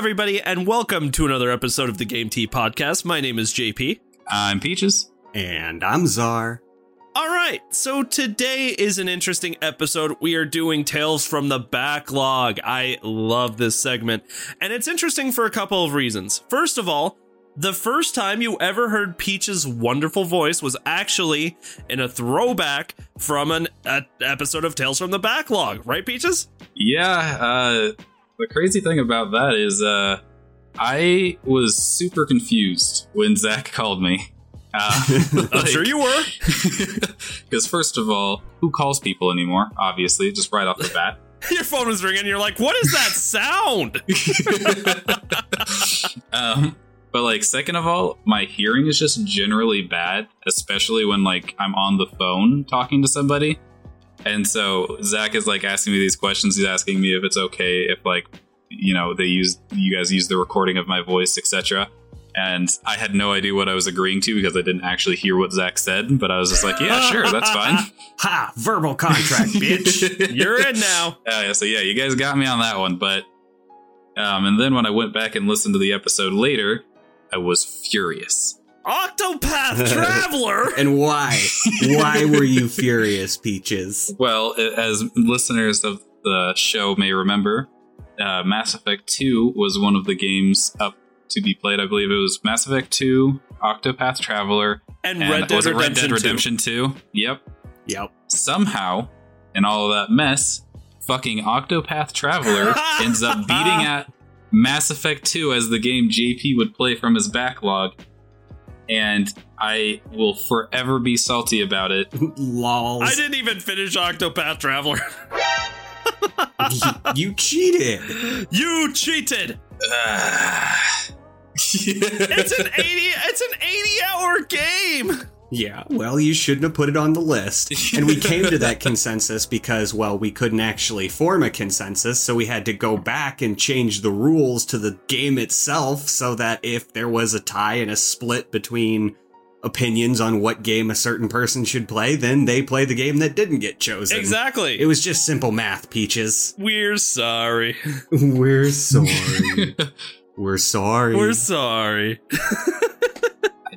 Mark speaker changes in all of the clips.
Speaker 1: Everybody, and welcome to another episode of the Game Tea Podcast. My name is JP.
Speaker 2: I'm Peaches.
Speaker 3: And I'm Zar.
Speaker 1: All right, so today is an interesting episode. We are doing Tales from the Backlog. I love this segment, and it's interesting for a couple of reasons. First of all, the first time you ever heard Peach's wonderful voice was actually in a throwback from an a, episode of Tales from the Backlog, right, Peaches?
Speaker 2: Yeah, uh, the crazy thing about that is uh, I was super confused when Zach called me. Uh,
Speaker 1: I'm sure you were.
Speaker 2: Because, first of all, who calls people anymore? Obviously, just right off the bat.
Speaker 1: Your phone was ringing. You're like, what is that sound?
Speaker 2: um, but like, second of all, my hearing is just generally bad, especially when like I'm on the phone talking to somebody. And so Zach is like asking me these questions. He's asking me if it's okay if like you know they use you guys use the recording of my voice, etc. And I had no idea what I was agreeing to because I didn't actually hear what Zach said. But I was just like, yeah, sure, that's fine.
Speaker 3: Ha! Verbal contract, bitch.
Speaker 1: You're in now.
Speaker 2: Uh, yeah, so yeah, you guys got me on that one. But um, and then when I went back and listened to the episode later, I was furious.
Speaker 1: Octopath Traveler.
Speaker 3: and why? Why were you furious, Peaches?
Speaker 2: Well, as listeners of the show may remember, uh, Mass Effect 2 was one of the games up to be played. I believe it was Mass Effect 2, Octopath Traveler,
Speaker 1: and,
Speaker 2: and
Speaker 1: Red Dead
Speaker 2: was it Red
Speaker 1: Redemption
Speaker 2: Dead
Speaker 1: 2.
Speaker 2: Redemption 2? Yep.
Speaker 3: Yep.
Speaker 2: Somehow, in all of that mess, fucking Octopath Traveler ends up beating at Mass Effect 2 as the game JP would play from his backlog. And I will forever be salty about it.
Speaker 3: Lols.
Speaker 1: I didn't even finish Octopath Traveler.
Speaker 3: you cheated.
Speaker 1: you cheated. It's an 80 it's an 80 hour game.
Speaker 3: Yeah, well, you shouldn't have put it on the list. And we came to that consensus because, well, we couldn't actually form a consensus, so we had to go back and change the rules to the game itself so that if there was a tie and a split between opinions on what game a certain person should play, then they play the game that didn't get chosen.
Speaker 1: Exactly.
Speaker 3: It was just simple math, Peaches.
Speaker 1: We're sorry.
Speaker 3: We're sorry. We're sorry.
Speaker 1: We're sorry.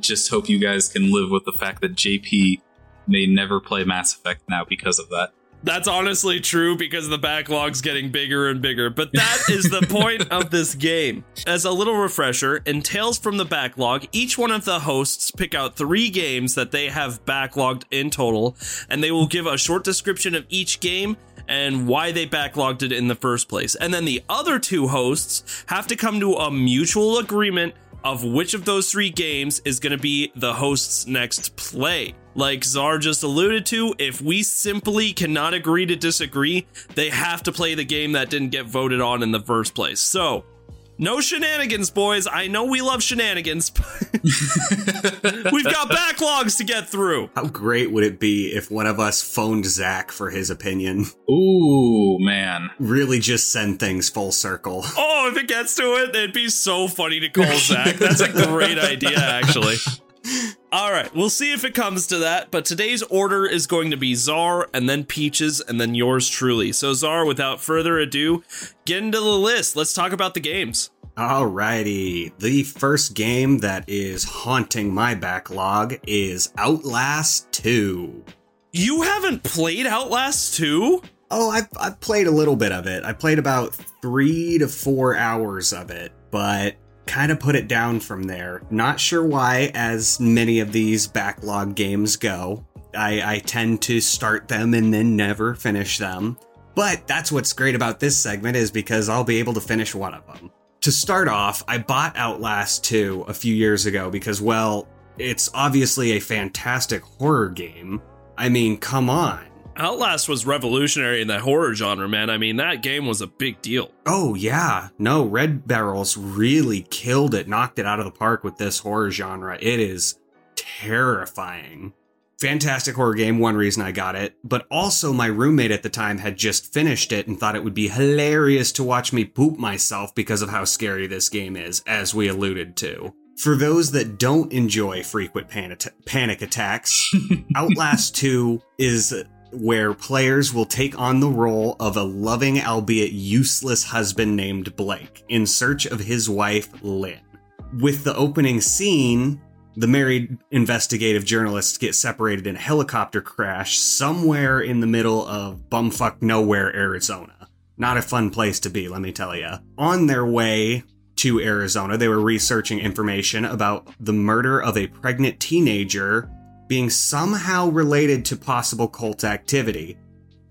Speaker 2: Just hope you guys can live with the fact that JP may never play Mass Effect now because of that.
Speaker 1: That's honestly true because the backlog's getting bigger and bigger, but that is the point of this game. As a little refresher, in Tales from the Backlog, each one of the hosts pick out three games that they have backlogged in total, and they will give a short description of each game and why they backlogged it in the first place. And then the other two hosts have to come to a mutual agreement of which of those three games is going to be the host's next play. Like Zar just alluded to, if we simply cannot agree to disagree, they have to play the game that didn't get voted on in the first place. So, no shenanigans, boys. I know we love shenanigans, but we've got backlogs to get through.
Speaker 3: How great would it be if one of us phoned Zach for his opinion?
Speaker 2: Ooh, man.
Speaker 3: Really just send things full circle.
Speaker 1: Oh, if it gets to it, it'd be so funny to call Zach. That's a great idea, actually. All right, we'll see if it comes to that. But today's order is going to be Zar, and then Peaches, and then yours truly. So, Zar, without further ado, get into the list. Let's talk about the games.
Speaker 3: Alrighty. The first game that is haunting my backlog is Outlast 2.
Speaker 1: You haven't played Outlast 2?
Speaker 3: Oh, I've, I've played a little bit of it. I played about three to four hours of it, but kind of put it down from there. Not sure why, as many of these backlog games go. I, I tend to start them and then never finish them. But that's what's great about this segment is because I'll be able to finish one of them. to start off, I bought Outlast 2 a few years ago because, well, it's obviously a fantastic horror game. I mean, come on.
Speaker 1: Outlast was revolutionary in the horror genre, man. I mean, that game was a big deal.
Speaker 3: Oh, yeah. No, Red Barrels really killed it, knocked it out of the park with this horror genre. It is terrifying. Fantastic horror game, one reason I got it, but also my roommate at the time had just finished it and thought it would be hilarious to watch me poop myself because of how scary this game is, as we alluded to. For those that don't enjoy frequent panic attacks, Outlast 2 is where players will take on the role of a loving, albeit useless husband named Blake in search of his wife, Lynn. With the opening scene, the married investigative journalists get separated in a helicopter crash somewhere in the middle of bumfuck nowhere, Arizona. Not a fun place to be, let me tell you. On their way to Arizona, they were researching information about the murder of a pregnant teenager being somehow related to possible cult activity.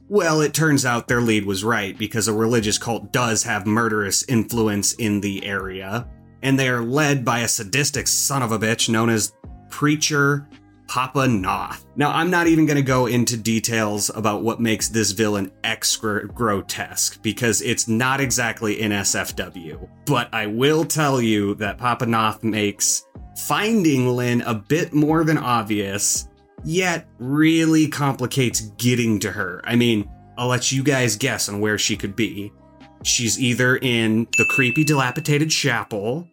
Speaker 3: Well, it turns out their lead was right because a religious cult does have murderous influence in the area, and they are led by a sadistic son of a bitch known as Preacher Papa Knoth. Now, I'm not even going to go into details about what makes this villain extra grotesque because it's not exactly in SFW. But I will tell you that Papa Knoth makes finding Lynn a bit more than obvious, yet really complicates getting to her. I mean, I'll let you guys guess on where she could be. She's either in the creepy, dilapidated chapel,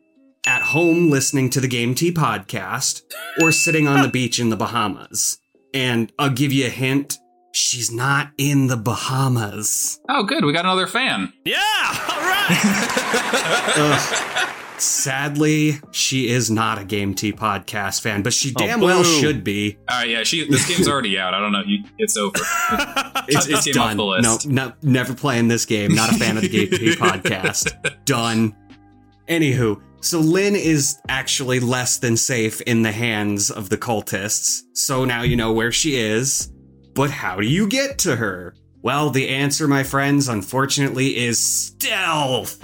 Speaker 3: at home listening to the Game Tea podcast, or sitting on the beach in the Bahamas. And I'll give you a hint she's not in the Bahamas.
Speaker 2: Oh, good. We got another fan.
Speaker 1: Yeah. All right.
Speaker 3: Sadly, she is not a Game Tea podcast fan, but she oh, damn oh, well should be.
Speaker 2: All right, yeah, she. This game's already out. I don't know. You, it's over.
Speaker 3: it's, it's done. No, no, never playing this game. Not a fan of the Game Tea podcast. Done. Anywho, so Lynn is actually less than safe in the hands of the cultists. So now you know where she is. But how do you get to her? Well, the answer, my friends, unfortunately, is stealth.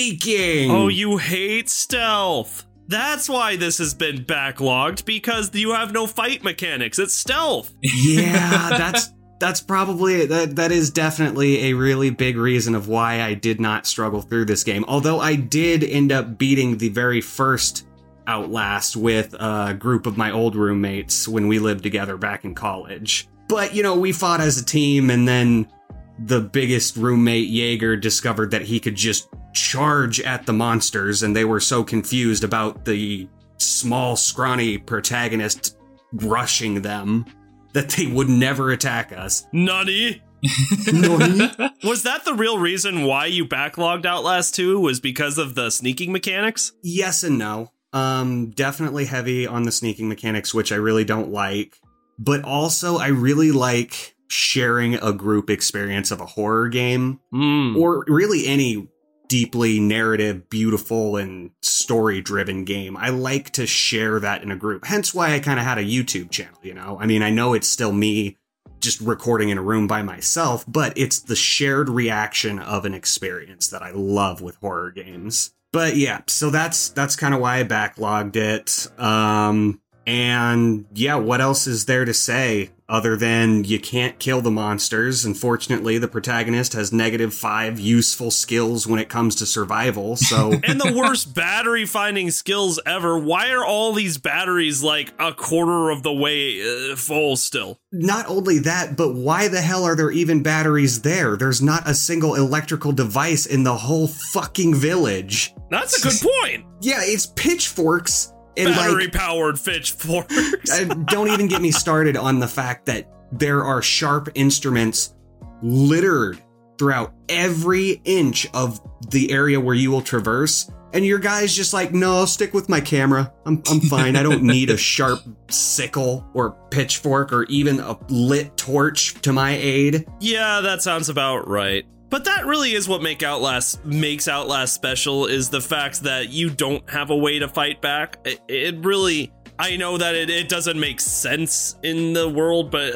Speaker 3: Sneaking.
Speaker 1: Oh, you hate stealth. That's why this has been backlogged because you have no fight mechanics. It's stealth.
Speaker 3: Yeah, that's that's probably that that is definitely a really big reason of why I did not struggle through this game. Although I did end up beating the very first Outlast with a group of my old roommates when we lived together back in college. But you know, we fought as a team and then the biggest roommate Jaeger discovered that he could just charge at the monsters and they were so confused about the small scrawny protagonist rushing them that they would never attack us.
Speaker 1: Nani? was that the real reason why you backlogged Outlast 2 was because of the sneaking mechanics?
Speaker 3: Yes and no. Um definitely heavy on the sneaking mechanics which I really don't like, but also I really like sharing a group experience of a horror game
Speaker 1: mm.
Speaker 3: or really any deeply narrative, beautiful, and story driven game. I like to share that in a group. Hence why I kind of had a YouTube channel, you know? I mean, I know it's still me just recording in a room by myself, but it's the shared reaction of an experience that I love with horror games. But yeah, so that's that's kind of why I backlogged it. Um and yeah, what else is there to say? other than you can't kill the monsters. Unfortunately, the protagonist has negative five useful skills when it comes to survival. So,
Speaker 1: and the worst battery finding skills ever. Why are all these batteries like a quarter of the way uh, full still?
Speaker 3: Not only that, but why the hell are there even batteries there? There's not a single electrical device in the whole fucking village.
Speaker 1: That's a good point.
Speaker 3: yeah, it's pitchforks
Speaker 1: and battery like, powered pitchforks.
Speaker 3: don't even get me started on the fact that there are sharp instruments littered throughout every inch of the area where you will traverse. And your guy's just like, no, I'll stick with my camera. I'm, I'm fine. I don't need a sharp sickle or pitchfork or even a lit torch to my aid.
Speaker 1: Yeah, that sounds about right. But that really is what make Outlast makes Outlast special is the fact that you don't have a way to fight back. It, it really I know that it, it doesn't make sense in the world, but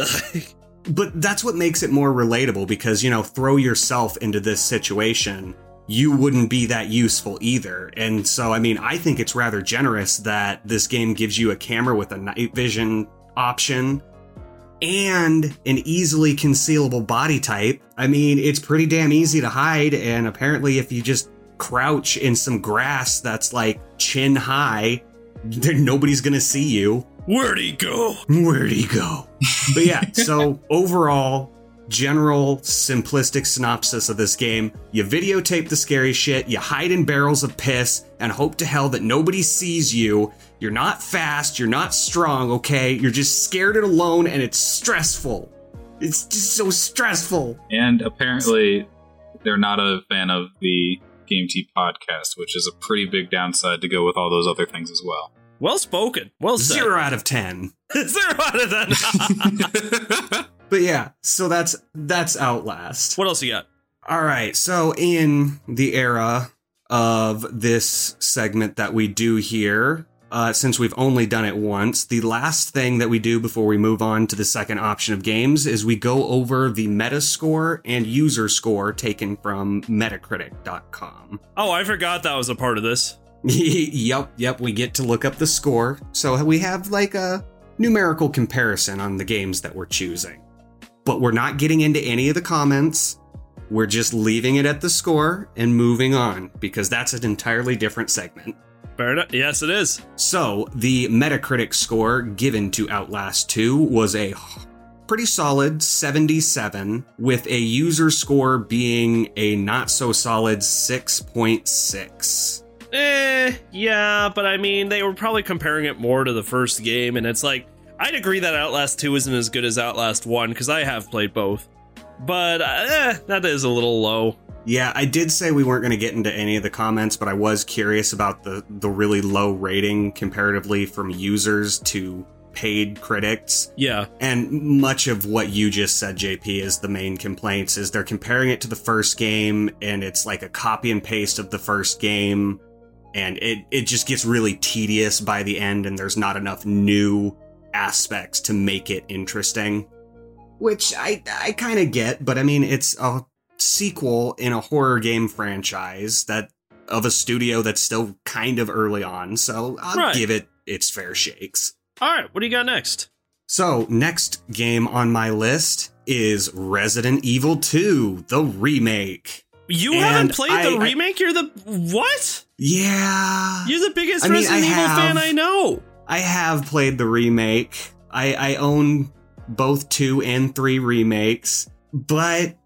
Speaker 3: but that's what makes it more relatable because, you know, throw yourself into this situation, you wouldn't be that useful either. And so, I mean, I think it's rather generous that this game gives you a camera with a night vision option and an easily concealable body type. I mean, it's pretty damn easy to hide, and apparently, if you just crouch in some grass that's like chin high, then nobody's gonna see you.
Speaker 1: Where'd he go?
Speaker 3: Where'd he go? But yeah, so overall, general simplistic synopsis of this game you videotape the scary shit, you hide in barrels of piss, and hope to hell that nobody sees you. You're not fast, you're not strong, okay? You're just scared and alone, and it's stressful. It's just so stressful.
Speaker 2: And apparently, they're not a fan of the Game Tea podcast, which is a pretty big downside to go with all those other things as well.
Speaker 1: Well spoken. Well said.
Speaker 3: Zero out of ten.
Speaker 1: Zero out of ten.
Speaker 3: But yeah, so that's that's Outlast.
Speaker 1: what else you got?
Speaker 3: All right. So, in the era of this segment that we do here, uh, since we've only done it once, the last thing that we do before we move on to the second option of games is we go over the Metascore and user score taken from Metacritic.com.
Speaker 1: Oh, I forgot that was a part of this.
Speaker 3: yep, yep. We get to look up the score. So, we have like a numerical comparison on the games that we're choosing. But we're not getting into any of the comments. We're just leaving it at the score and moving on because that's an entirely different segment.
Speaker 1: Fair enough. Yes, it is.
Speaker 3: So, the Metacritic score given to Outlast 2 was a pretty solid 77, with a user score being a not so solid 6.6.
Speaker 1: Eh, yeah, but I mean, they were probably comparing it more to the first game, and it's like, I'd agree that Outlast 2 isn't as good as Outlast 1, because I have played both. But, eh, that is a little low.
Speaker 3: Yeah, I did say we weren't going to get into any of the comments, but I was curious about the, the really low rating comparatively from users to paid critics.
Speaker 1: Yeah.
Speaker 3: And much of what you just said, JP, is the main complaints is they're comparing it to the first game and it's like a copy and paste of the first game. And it, it just gets really tedious by the end and there's not enough new aspects to make it interesting. Which I, I kind of get, but I mean, it's a sequel in a horror game franchise that of a studio that's still kind of early on, so I'll
Speaker 1: Right.
Speaker 3: give it its fair shakes.
Speaker 1: All right, what do you got next?
Speaker 3: So, next game on my list is Resident Evil 2, the remake.
Speaker 1: You
Speaker 3: And
Speaker 1: haven't played the
Speaker 3: I- I-
Speaker 1: remake? You're the. What?
Speaker 3: Yeah.
Speaker 1: You're the biggest
Speaker 3: I mean,
Speaker 1: Resident
Speaker 3: I
Speaker 1: Evil
Speaker 3: have-
Speaker 1: fan I know.
Speaker 3: I have played the remake. I, I own both two and three remakes, but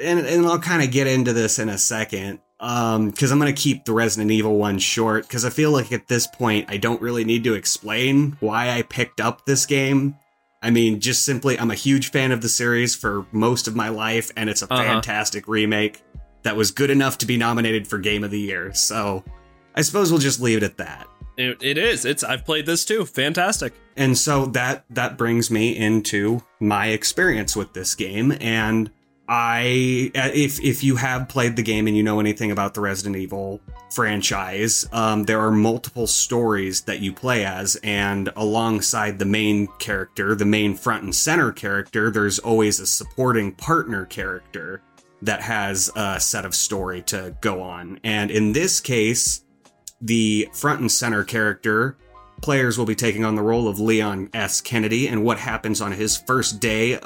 Speaker 3: and and I'll kind of get into this in a second. Um, because I'm gonna keep the Resident Evil one short because I feel like at this point I don't really need to explain why I picked up this game. I mean, just simply I'm a huge fan of the series for most of my life, and it's a
Speaker 1: Uh-huh.
Speaker 3: fantastic remake that was good enough to be nominated for Game of the Year. So I suppose we'll just leave it at that.
Speaker 1: It, it is. It's. I've played this too. Fantastic.
Speaker 3: And so that that brings me into my experience with this game and I if if you have played the game and you know anything about the Resident Evil franchise, um, there are multiple stories that you play as, and alongside the main character, the main front and center character, there's always a supporting partner character that has a set of story to go on. And in this case, the front and center character players will be taking on the role of Leon S. Kennedy and what happens on his first day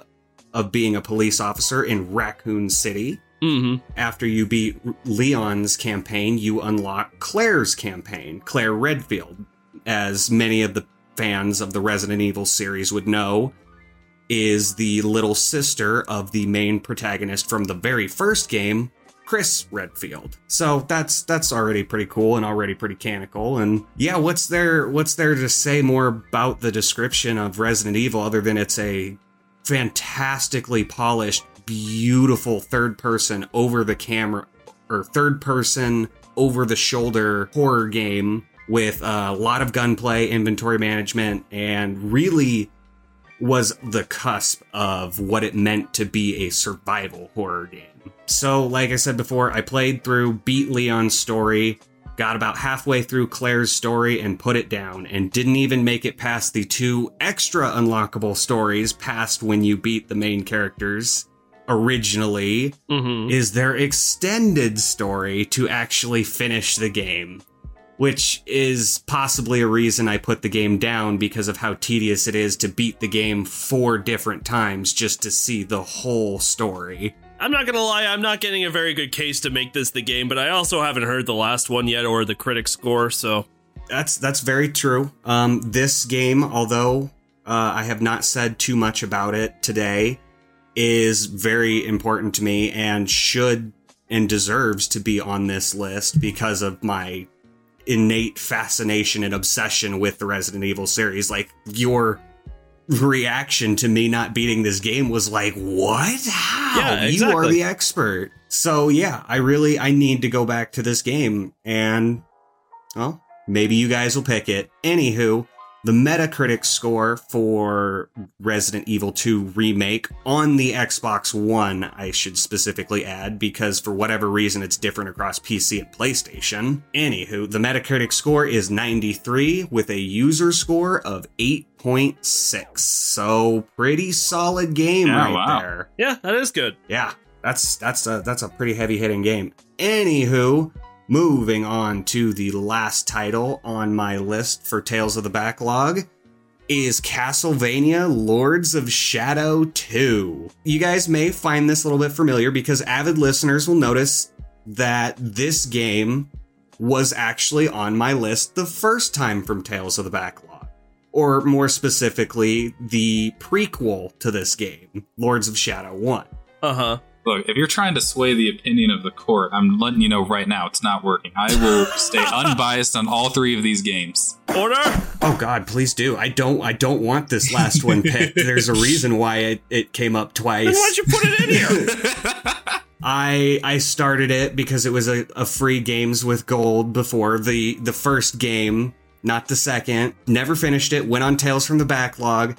Speaker 3: of being a police officer in Raccoon City.
Speaker 1: Mm-hmm.
Speaker 3: After you beat Leon's campaign, you unlock Claire's campaign, Claire Redfield. As many of the fans of the Resident Evil series would know, is the little sister of the main protagonist from the very first game, Chris Redfield. So that's that's already pretty cool and already pretty canonical. And yeah, what's there what's there to say more about the description of Resident Evil other than it's a fantastically polished, beautiful third person over the camera or third person over the shoulder horror game with a lot of gunplay, inventory management, and really was the cusp of what it meant to be a survival horror game. So, like I said before, I played through, beat Leon's story, got about halfway through Claire's story and put it down, and didn't even make it past the two extra unlockable stories past when you beat the main characters originally,
Speaker 1: Mm-hmm.
Speaker 3: is their extended story to actually finish the game. Which is possibly a reason I put the game down because of how tedious it is to beat the game four different times just to see the whole story.
Speaker 1: I'm not gonna lie, I'm not getting a very good case to make this the game, but I also haven't heard the last one yet or the critic score, so
Speaker 3: That's that's very true. Um, this game, although uh, I have not said too much about it today, is very important to me and should and deserves to be on this list because of my innate fascination and obsession with the Resident Evil series. Like your reaction to me not beating this game was like, "What? How?
Speaker 1: Yeah,
Speaker 3: You are the expert." So yeah, I really I need to go back to this game and well, maybe you guys will pick it. Anywho, the Metacritic score for Resident Evil 2 Remake on the Xbox One, I should specifically add, because for whatever reason it's different across PC and PlayStation. Anywho, the Metacritic score is 93 with a user score of 8.6. So pretty solid game
Speaker 2: Yeah,
Speaker 3: right
Speaker 2: wow.
Speaker 3: there.
Speaker 1: yeah, that is good.
Speaker 3: Yeah, that's that's a that's a pretty heavy hitting game. Anywho, moving on to the last title on my list for Tales of the Backlog is Castlevania Lords of Shadow 2. You guys may find this a little bit familiar because avid listeners will notice that this game was actually on my list the first time from Tales of the Backlog. Or more specifically, the prequel to this game, Lords of Shadow 1.
Speaker 1: Uh huh.
Speaker 2: Look, if you're trying to sway the opinion of the court, I'm letting you know right now it's not working. I will stay unbiased on all three of these games.
Speaker 1: Order.
Speaker 3: Oh God, please do. I don't. I don't want this last one picked. There's a reason why it, it came up
Speaker 1: Then
Speaker 3: twice.
Speaker 1: why'd you put it in here?
Speaker 3: I I started it because it was a, a free games with gold before the the first game, not the second. Never finished it. Went on Tales from the Backlog,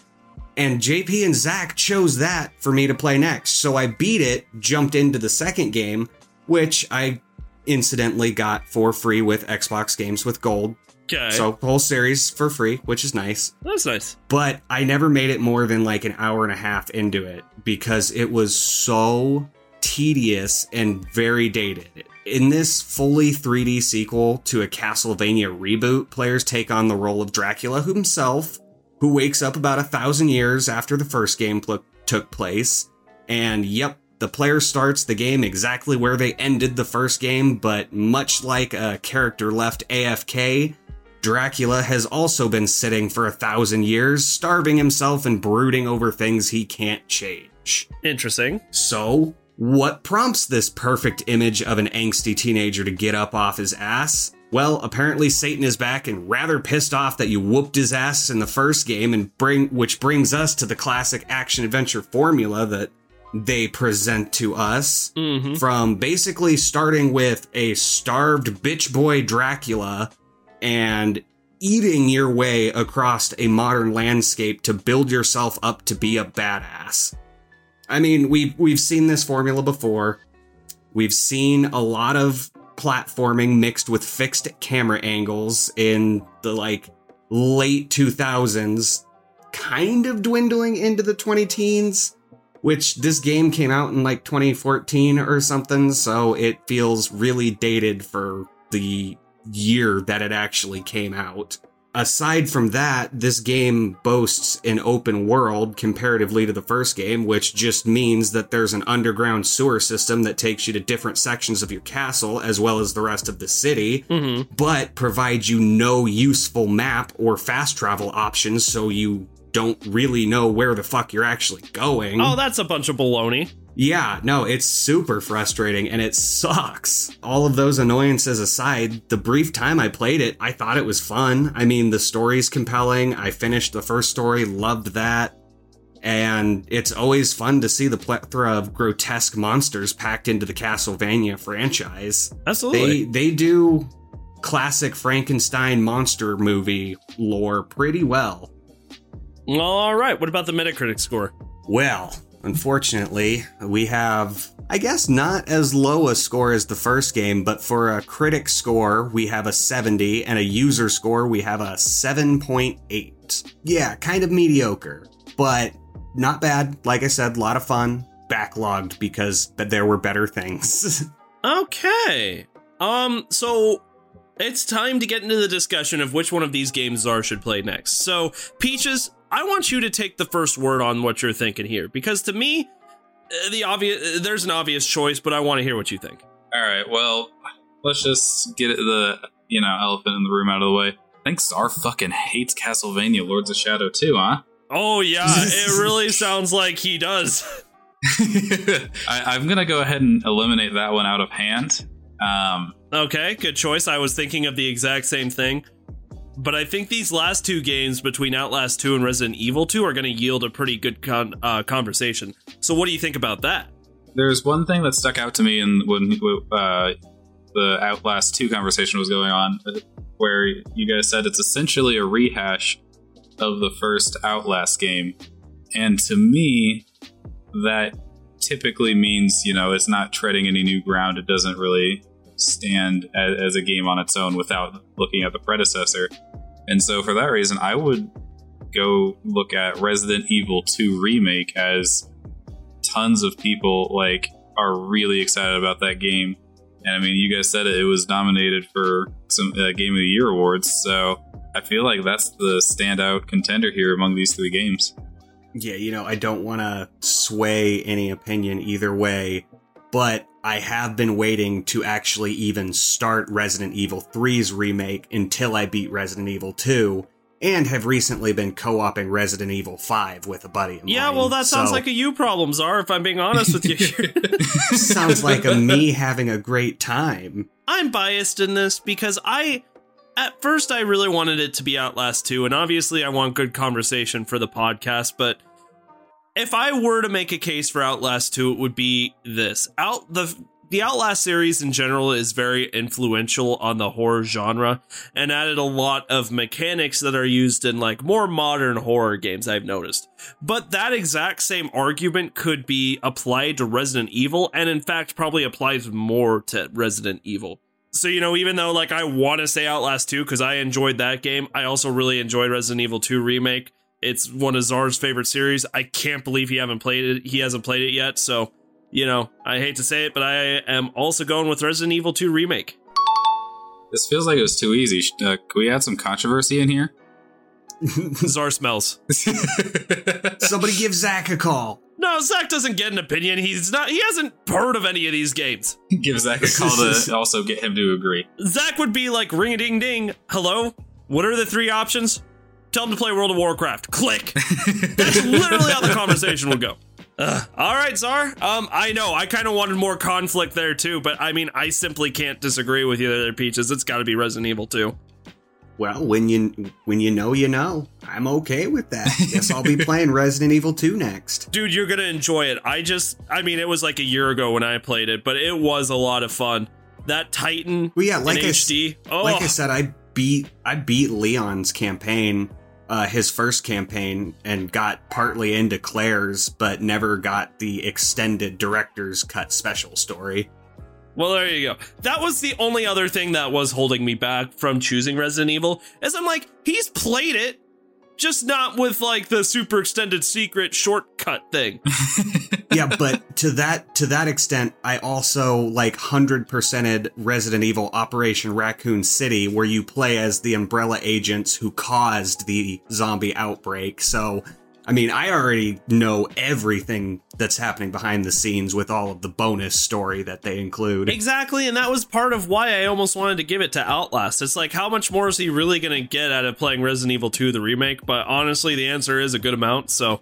Speaker 3: and JP and Zach chose that for me to play next. So I beat it, jumped into the second game, which I incidentally got for free with Xbox Games with Gold.
Speaker 1: Okay.
Speaker 3: So whole series for free, which is nice.
Speaker 1: that's nice.
Speaker 3: but I never made it more than like an hour and a half into it because it was so tedious and very dated. In this fully 3D sequel to a Castlevania reboot, players take on the role of Dracula himself, who wakes up about a thousand years after the first game pl- took place. And yep, the player starts the game exactly where they ended the first game, but much like a character left AFK, Dracula has also been sitting for a thousand years, starving himself and brooding over things he can't change.
Speaker 1: Interesting.
Speaker 3: So, what prompts this perfect image of an angsty teenager to get up off his ass? Well, apparently Satan is back and rather pissed off that you whooped his ass in the first game and bring which brings us to the classic action adventure formula that they present to us
Speaker 1: Mm-hmm.
Speaker 3: from basically starting with a starved bitch boy Dracula and eating your way across a modern landscape to build yourself up to be a badass. I mean, we've we've seen this formula before. We've seen a lot of platforming mixed with fixed camera angles in the like late 2000s, kind of dwindling into the 20 teens which this game came out in like 2014 or something, so it feels really dated for the year that it actually came out. Aside from that, this game boasts an open world comparatively to the first game, which just means that there's an underground sewer system that takes you to different sections of your castle as well as the rest of the city
Speaker 1: Mm-hmm.
Speaker 3: but provides you no useful map or fast travel options, so you don't really know where the fuck you're actually going.
Speaker 1: Oh, that's a bunch of baloney.
Speaker 3: Yeah, no, it's super frustrating and it sucks. All of those annoyances aside, the brief time I played it, I thought it was fun. I mean, the story's compelling. I finished the first story, loved that. And it's always fun to see the plethora of grotesque monsters packed into the Castlevania franchise
Speaker 1: Absolutely.
Speaker 3: they they do classic Frankenstein monster movie lore pretty well.
Speaker 1: Well, all right. What about the Metacritic score?
Speaker 3: Well, unfortunately, we have, I guess, not as low a score as the first game, but for a critic score, we have a 70, and a user score, we have a 7.8. Yeah, kind of mediocre, but not bad. Like I said, a lot of fun. Backlogged because there were better things.
Speaker 1: okay. Um, so it's time to get into the discussion of which one of these games Zar should play next. So, Peaches, I want you to take the first word on what you're thinking here, because to me, uh, the obvious there's an obvious choice, but I want to hear what you think.
Speaker 2: All right, well, let's just get the you know elephant in the room out of the way. I think Zar fucking hates Castlevania Lords of Shadow too, huh?
Speaker 1: Oh yeah, it really sounds like he does.
Speaker 2: I, am gonna go ahead and eliminate that one out of hand. Um,
Speaker 1: okay, good choice. I was thinking of the exact same thing. But I think these last two games between Outlast 2 and Resident Evil 2 are going to yield a pretty good con- uh, conversation. So, what do you think about that?
Speaker 2: There's one thing that stuck out to me in when uh, the Outlast 2 conversation was going on, where you guys said it's essentially a rehash of the first Outlast game. And to me, that typically means, you know, it's not treading any new ground. It doesn't really stand as, as, a game on its own without looking at the predecessor. And so, for that reason, I would go look at Resident Evil 2 Remake as tons of people like are really excited about that game. And I mean, you guys said it, it was nominated for some uh, Game of the Year awards. So I feel like that's the standout contender here among these three games.
Speaker 3: Yeah, you know, I don't want to sway any opinion either way, but I have been waiting to actually even start Resident Evil 3's remake until I beat Resident Evil 2 and have recently been co-oping Resident Evil 5 with a buddy of
Speaker 1: Yeah, well that sounds so, like a you problem, Zar, if I'm being honest with you.
Speaker 3: sounds like a me having a great time.
Speaker 1: I'm biased in this because I at first I really wanted it to be Outlast 2 and obviously I want good conversation for the podcast, but if I were to make a case for Outlast 2, it would be this. Out the the Outlast series in general is very influential on the horror genre and added a lot of mechanics that are used in like more modern horror games I've noticed. But that exact same argument could be applied to Resident Evil and in fact probably applies more to Resident Evil. So you know even though like I want to say Outlast 2 cuz I enjoyed that game, I also really enjoyed Resident Evil 2 remake it's one of Zar's favorite series. I can't believe he haven't played it. He hasn't played it yet. So, you know, I hate to say it, but I am also going with Resident Evil 2 remake.
Speaker 2: This feels like it was too easy. Uh, can we add some controversy in here?
Speaker 1: Zar smells.
Speaker 3: Somebody give Zach a call.
Speaker 1: No, Zach doesn't get an opinion. He's not. He hasn't heard of any of these games.
Speaker 2: give Zach a call to also get him to agree.
Speaker 1: Zach would be like, ring a ding ding. Hello. What are the three options? Tell them to play World of Warcraft. Click. That's literally how the conversation will go. Uh, all right, Zar. Um, I know I kind of wanted more conflict there too, but I mean, I simply can't disagree with you there, Peaches. It's got to be Resident Evil 2.
Speaker 3: Well, when you when you know, you know. I'm okay with that. Guess I'll be playing Resident Evil 2 next.
Speaker 1: Dude, you're gonna enjoy it. I just, I mean, it was like a year ago when I played it, but it was a lot of fun. That Titan,
Speaker 3: well, yeah, like I, HD. Oh. Like I said, I beat I beat Leon's campaign uh, his first campaign and got partly into Claire's, but never got the extended director's cut special story.
Speaker 1: Well, there you go. That was the only other thing that was holding me back from choosing Resident Evil. Is I'm like, he's played it just not with like the super extended secret shortcut thing.
Speaker 3: yeah, but to that to that extent, I also like hundred percented Resident Evil Operation Raccoon City, where you play as the Umbrella agents who caused the zombie outbreak. So I mean, I already know everything that's happening behind the scenes with all of the bonus story that they include.
Speaker 1: Exactly, and that was part of why I almost wanted to give it to Outlast. It's like, how much more is he really going to get out of playing Resident Evil 2, the remake? But honestly, the answer is a good amount, so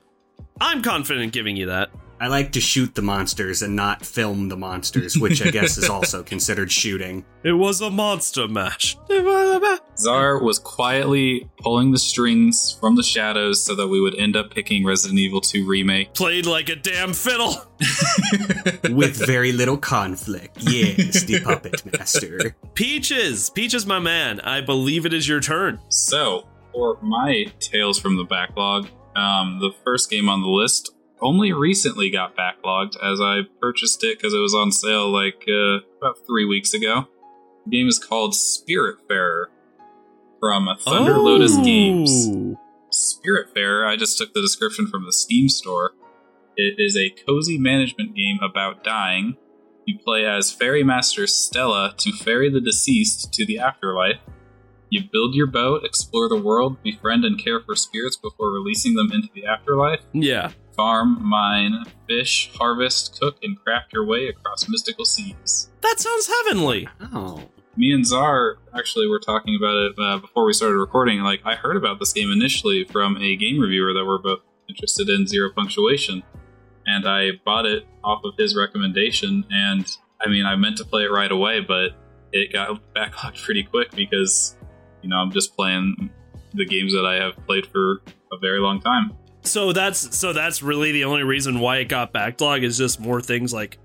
Speaker 1: I'm confident giving you that.
Speaker 3: I like to shoot the monsters and not film the monsters, which I guess is also considered shooting.
Speaker 1: It was a monster mash.
Speaker 2: Zar was quietly pulling the strings from the shadows so that we would end up picking Resident Evil 2 Remake.
Speaker 1: Played like a damn fiddle.
Speaker 3: With very little conflict. Yes, the puppet master.
Speaker 1: Peaches! Peaches, my man. I believe it is your turn.
Speaker 2: So, for my Tales from the Backlog, um, the first game on the list only recently got backlogged as I purchased it because it was on sale like uh, about three weeks ago. The game is called Spiritfarer from Thunder Lotus Games.
Speaker 1: Oh.
Speaker 2: Spiritfarer, I just took the description from the Steam store. It is a cozy management game about dying. You play as Ferrymaster Stella to ferry the deceased to the afterlife. You build your boat, explore the world, befriend and care for spirits before releasing them into the afterlife.
Speaker 1: Yeah.
Speaker 2: Farm, mine, fish, harvest, cook, and craft your way across mystical seas.
Speaker 1: That sounds heavenly.
Speaker 3: Oh.
Speaker 2: Me and Zar actually were talking about it uh, before we started recording. Like, I heard about this game initially from a game reviewer that we're both interested in, Zero Punctuation. And I bought it off of his recommendation. And I mean, I meant to play it right away, but it got backlogged pretty quick because, you know, I'm just playing the games that I have played for a very long time.
Speaker 1: So that's so that's really the only reason why it got backlog is just more things like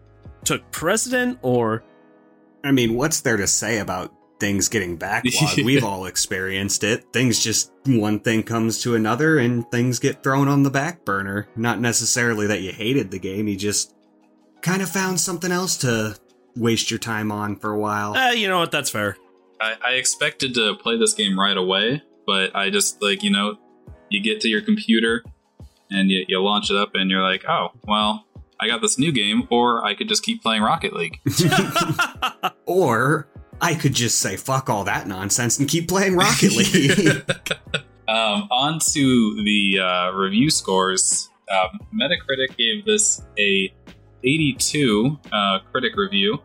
Speaker 1: took precedent or
Speaker 3: I mean, what's there to say about things getting backlogged? We've all experienced it. Things just, one thing comes to another and things get thrown on the back burner. Not necessarily that you hated the game, you just kind of found something else to waste your time on for a while.
Speaker 1: eh, you know what, that's fair.
Speaker 2: I, I expected to play this game right away, but I just like you know, you get to your computer and you, you launch it up, and you're like, oh well, I got this new game, or I could just keep playing Rocket League.
Speaker 3: Or I could just say fuck all that nonsense and keep playing Rocket League.
Speaker 2: um, on to the uh, review scores. Um, Metacritic gave this a 82 uh, critic review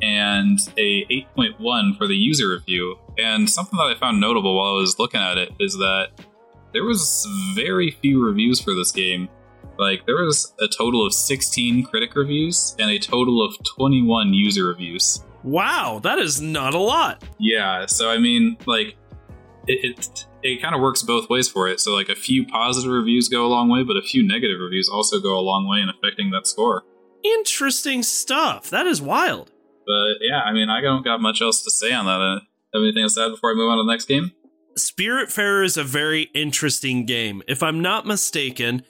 Speaker 2: and a 8.1 for the user review. And something that I found notable while I was looking at it is that there was very few reviews for this game. Like there was a total of 16 critic reviews and a total of 21 user reviews.
Speaker 1: wow, that is not a lot.
Speaker 2: Yeah, so I mean, like, it it, it kind of works both ways for it. So like, a few positive reviews go a long way, but a few negative reviews also go a long way in affecting that score.
Speaker 1: Interesting stuff. That is wild.
Speaker 2: But yeah, I mean, I don't got much else to say on that. Uh, have anything else to add before I move on to the next game?
Speaker 1: Spiritfarer is a very interesting game. If I'm not mistaken,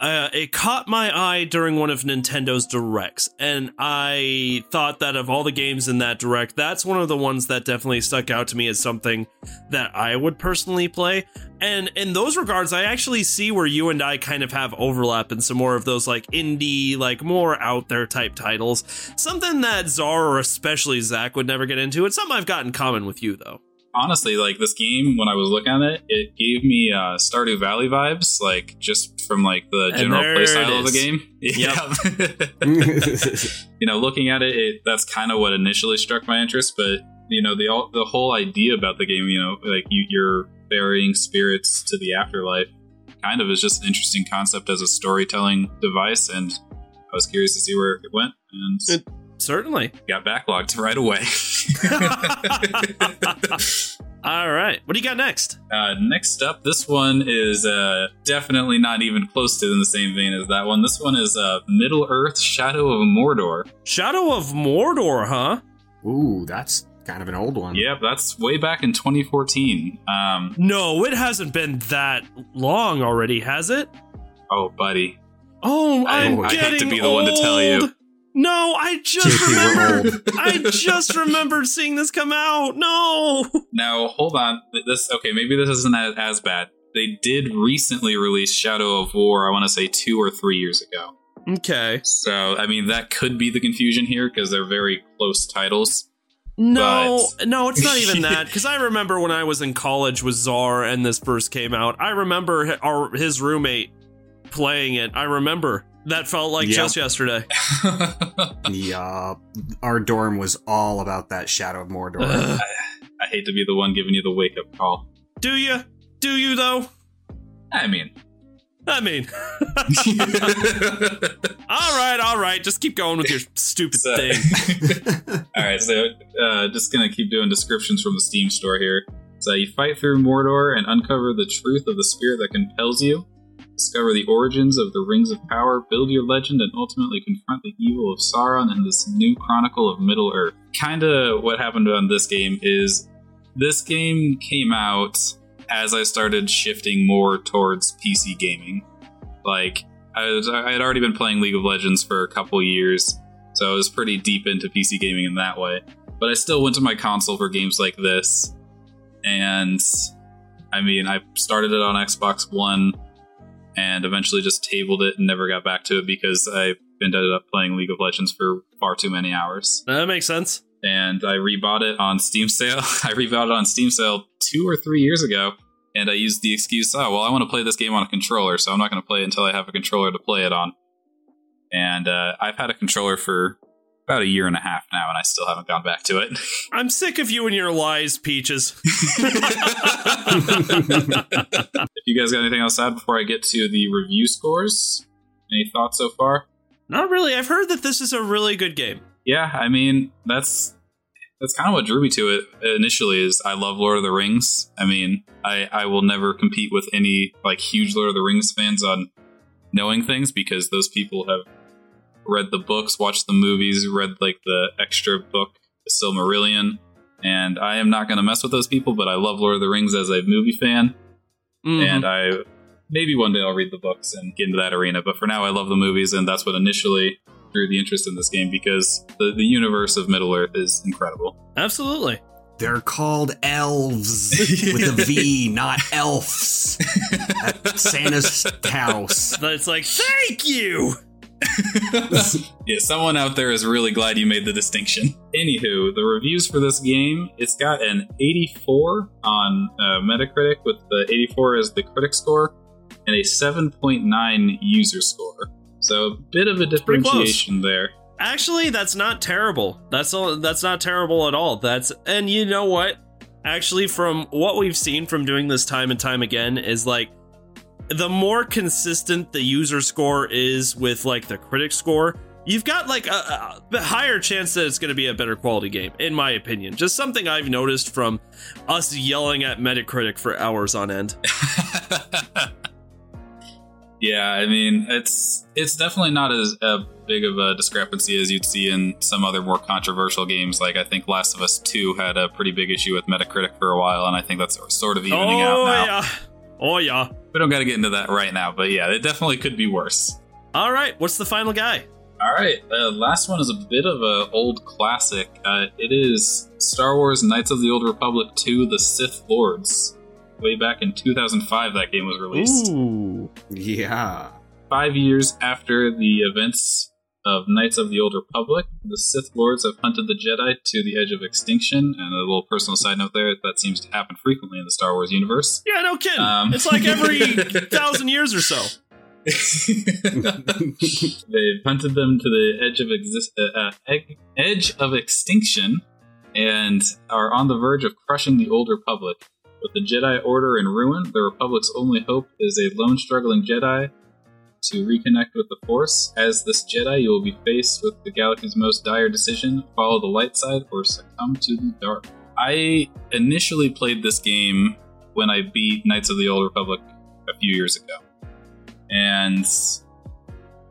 Speaker 1: uh, it caught my eye during one of Nintendo's directs, and I thought that of all the games in that direct, that's one of the ones that definitely stuck out to me as something that I would personally play. And in those regards, I actually see where you and I kind of have overlap in some more of those like indie, like more out there type titles. Something that Zar or especially Zach would never get into. It's something I've got in common with you, though.
Speaker 2: Honestly, like this game, when I was looking at it, it gave me uh, Stardew Valley vibes, like just from like the general
Speaker 1: there
Speaker 2: play
Speaker 1: it
Speaker 2: style of the game. Yeah. you know, looking at it, it that's kind of what initially struck my interest. But you know, the all, the whole idea about the game, you know, like you, you're burying spirits to the afterlife, kind of is just an interesting concept as a storytelling device, and I was curious to see where it went, and
Speaker 1: It- Certainly.
Speaker 2: got backlogged right away.
Speaker 1: All right. What do you got next?
Speaker 2: Uh, next up, this one is uh, definitely not even close to in the same vein as that one. This one is uh, Middle Earth: Shadow of Mordor.
Speaker 1: Shadow of Mordor, huh?
Speaker 3: Ooh, that's kind of an old one.
Speaker 2: Yep, that's way back in 2014. Um,
Speaker 1: No, it hasn't been that long already, has it?
Speaker 2: oh, buddy,
Speaker 1: Oh,
Speaker 2: I-
Speaker 1: I'm
Speaker 2: I hate to be the one to tell you.
Speaker 1: Old. No, I just
Speaker 3: JP, we're
Speaker 1: remembered. I just remembered seeing this come out. No.
Speaker 2: now hold on. This okay? Maybe this isn't as, as bad. They did recently release Shadow of War. I want to say two or three years ago.
Speaker 1: Okay.
Speaker 2: So I mean, that could be the confusion here because they're very close titles.
Speaker 1: No,
Speaker 2: But-
Speaker 1: no, it's not even that. Because I remember when I was in college with Zar and this first came out. I remember our his roommate playing it. I remember that felt like
Speaker 3: Yeah.
Speaker 1: just yesterday.
Speaker 3: Yeah, our dorm was all about that Shadow of Mordor.
Speaker 1: Ugh.
Speaker 2: I hate to be the one giving you the wake up call.
Speaker 1: do you? Do you though?
Speaker 2: I mean,
Speaker 1: I mean, all right, all right. Just keep going with your stupid
Speaker 2: So-
Speaker 1: thing.
Speaker 2: All right, so uh, just gonna keep doing descriptions from the Steam store here. So you fight through Mordor and uncover the truth of the spirit that compels you. Discover the origins of the Rings of Power, build your legend, and ultimately confront the evil of Sauron in this new chronicle of Middle Earth. Kinda what happened on this game is this game came out as I started shifting more towards PC gaming. Like, I, was, I had already been playing League of Legends for a couple years, so I was pretty deep into PC gaming in that way. But I still went to my console for games like this, and I mean, I started it on Xbox One, and eventually just tabled it and never got back to it because I ended up playing League of Legends for far too many hours.
Speaker 1: That makes sense.
Speaker 2: And I rebought it on Steam sale. I rebought it on Steam sale two or three years ago, and I used the excuse, oh, well, I want to play this game on a controller, so I'm not going to play it until I have a controller to play it on. And uh, I've had a controller for about a year and a half now, and I still haven't gone back to it.
Speaker 1: I'm sick of you and your lies, Peaches.
Speaker 2: if you guys got anything else to add before I get to the review scores, any thoughts so far?
Speaker 1: Not really. I've heard that this is a really good game.
Speaker 2: Yeah, I mean that's that's kind of what drew me to it initially. Is I love Lord of the Rings. I mean, I I will never compete with any like huge Lord of the Rings fans on knowing things because those people have read the books, watched the movies, read like the extra book, The Silmarillion, and I am not going to mess with those people. But I love Lord of the Rings as a movie fan,
Speaker 1: Mhm.
Speaker 2: and I maybe one day I'll read the books and get into that arena. But for now, I love the movies, and that's what initially drew the interest in this game because the, the universe of Middle Earth is incredible.
Speaker 1: Absolutely.
Speaker 3: They're called elves with a V, not elves. At Santa's house.
Speaker 1: But It's like, thank you.
Speaker 2: yeah, someone out there is really glad you made the distinction. Anywho, the reviews for this game, it's got an 84 on uh, Metacritic, with the 84 as the critic score, and a 7.9 user score. So a bit of a differentiation there.
Speaker 1: Actually, that's not terrible. That's all. That's not terrible at all. That's and you know what? Actually, from what we've seen from doing this time and time again, is like the more consistent the user score is with like the critic score, you've got like a, a higher chance that it's going to be a better quality game, in my opinion. Just something I've noticed from us yelling at Metacritic for hours on end.
Speaker 2: yeah, I mean it's it's definitely not as uh, big of a discrepancy as you'd see in some other more controversial games. Like I think Last of Us Two had a pretty big issue with Metacritic for a while, and I think that's sort of evening out
Speaker 1: oh
Speaker 2: now.
Speaker 1: yeah, oh yeah.
Speaker 2: We don't got to get into that right now, but yeah, it definitely could be worse.
Speaker 1: All right, what's the final guy?
Speaker 2: All right, the last one is a bit of a old classic. Uh, it is Star Wars: Knights of the Old Republic 2: The Sith Lords. Way back in 2005, that game was released.
Speaker 1: Ooh.
Speaker 3: Yeah.
Speaker 2: Five years after the events of Knights of the Old Republic, the Sith Lords have hunted the Jedi to the edge of extinction. And a little personal side note there: that seems to happen frequently in the Star Wars universe.
Speaker 1: Yeah, no kidding.
Speaker 2: Um.
Speaker 1: it's like every thousand years or so.
Speaker 2: They've hunted them to the edge of exist- uh, uh, edge of extinction, and are on the verge of crushing the old Republic. With the Jedi Order in ruin, the Republic's only hope is a lone struggling Jedi to reconnect with the Force. As this Jedi, you will be faced with the galaxy's most dire decision: follow the light side or succumb to the dark. I initially played this game when I beat Knights of the Old Republic a few years ago and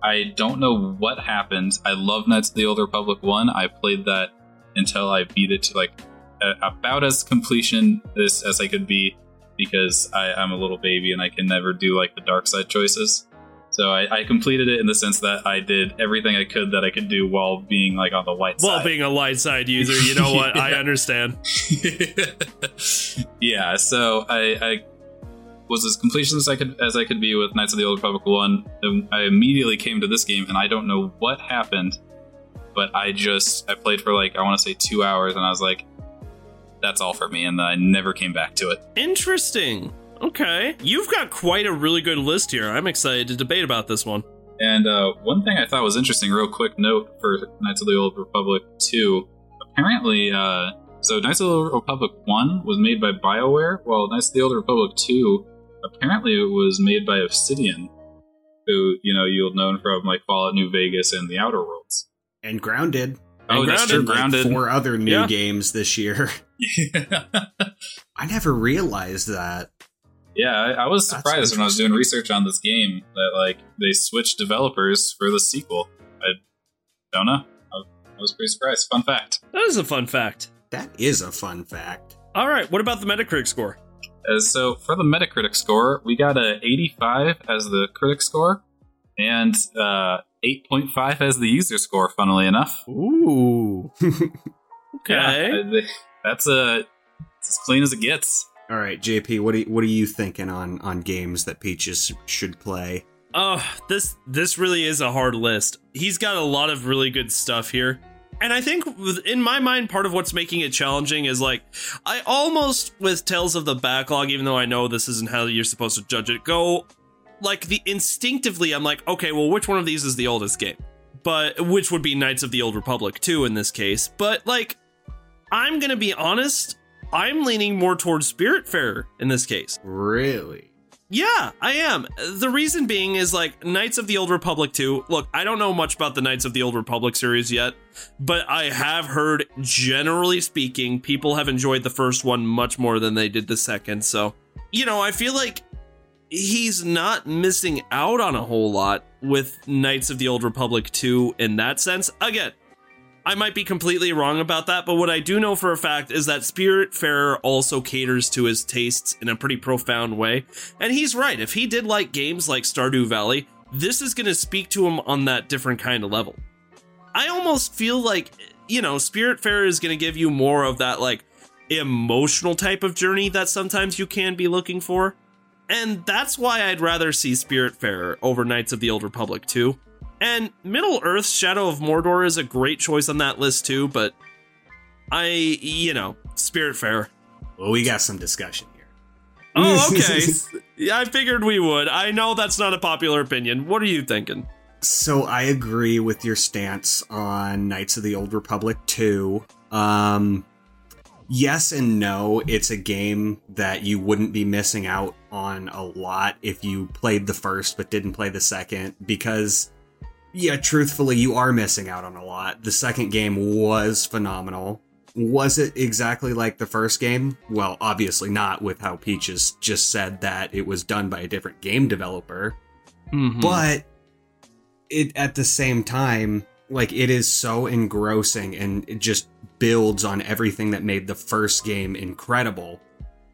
Speaker 2: I don't know what happened. I love Knights of the Old Republic 1. I played that until I beat it to like a, about as completion as, as I could be because I, I'm a little baby and I can never do like the dark side choices. So I, I completed it in the sense that I did everything I could that I could do while being like on the light
Speaker 1: Well,
Speaker 2: side.
Speaker 1: being a light side user, you know what? I understand.
Speaker 2: yeah, so I, I was as completion as I could as I could be with Knights of the Old Republic One. And I immediately came to this game, and I don't know what happened, but I just I played for like I want to say two hours, and I was like, "That's all for me," and then I never came back to it.
Speaker 1: Interesting. Okay. You've got quite a really good list here. I'm excited to debate about this one.
Speaker 2: And uh, one thing I thought was interesting, real quick note for Knights of the Old Republic 2. Apparently, uh, so Knights of the Old Republic 1 was made by BioWare, while Knights of the Old Republic 2, apparently it was made by Obsidian, who, you know, you'll know from like Fallout New Vegas and The Outer Worlds.
Speaker 3: And grounded.
Speaker 2: Oh,
Speaker 1: And
Speaker 2: that's
Speaker 1: Grounded,
Speaker 2: true,
Speaker 3: And, like,
Speaker 2: Grounded.
Speaker 3: four other new
Speaker 1: Yeah.
Speaker 3: games this year. Yeah. I never realized that.
Speaker 2: Yeah, I, I was surprised when I was doing research on this game that, like, they switched developers for the sequel. I don't know. I, I was pretty surprised. Fun fact.
Speaker 1: That is a fun fact.
Speaker 3: That is a fun fact.
Speaker 1: All right. What about the Metacritic score?
Speaker 2: Uh, so for the Metacritic score, we got a 85 as the critic score, and uh, 8.5 as the user score. Funnily enough,
Speaker 1: Ooh. okay.
Speaker 2: Yeah, that's a it's as clean as it gets.
Speaker 3: All right, JP, what are you, what are you thinking on on games that Peaches should play?
Speaker 1: Oh, this this really is a hard list. He's got a lot of really good stuff here. And I think in my mind, part of what's making it challenging is like, I almost, with Tales of the Backlog, even though I know this isn't how you're supposed to judge it, go like the instinctively, I'm like, okay, well, which one of these is the oldest game? But which would be Knights of the Old Republic 2 in this case. But like, I'm gonna be honest, I'm leaning more towards Spiritfarer in this case.
Speaker 3: Really?
Speaker 1: Yeah, I am. The reason being is like Knights of the Old Republic 2. Look, I don't know much about the Knights of the Old Republic series yet, but I have heard, generally speaking, people have enjoyed the first one much more than they did the second. So, you know, I feel like he's not missing out on a whole lot with Knights of the Old Republic 2 in that sense. Again, I might be completely wrong about that, but what I do know for a fact is that Spiritfarer also caters to his tastes in a pretty profound way. And he's right. If he did like games like Stardew Valley, this is going to speak to him on that different kind of level. I almost feel like, you know, Spiritfarer is going to give you more of that, like, emotional type of journey that sometimes you can be looking for. And that's why I'd rather see Spiritfarer over Knights of the Old Republic 2. And Middle Earth Shadow of Mordor is a great choice on that list too, but I, you know, Spiritfarer.
Speaker 3: Well, we got some discussion here.
Speaker 1: Oh, okay. I figured we would. I know that's not a popular opinion. What are you thinking?
Speaker 3: So I agree with your stance on Knights of the Old Republic 2. Um yes and no. It's a game that you wouldn't be missing out on a lot if you played the first but didn't play the second because yeah, truthfully, you are missing out on a lot. The second game was phenomenal. Was it exactly like the first game? Well, obviously not, with how Peaches just said that it was done by a different game developer.
Speaker 1: Mm-hmm.
Speaker 3: But it at the same time, like it is so engrossing and it just builds on everything that made the first game incredible.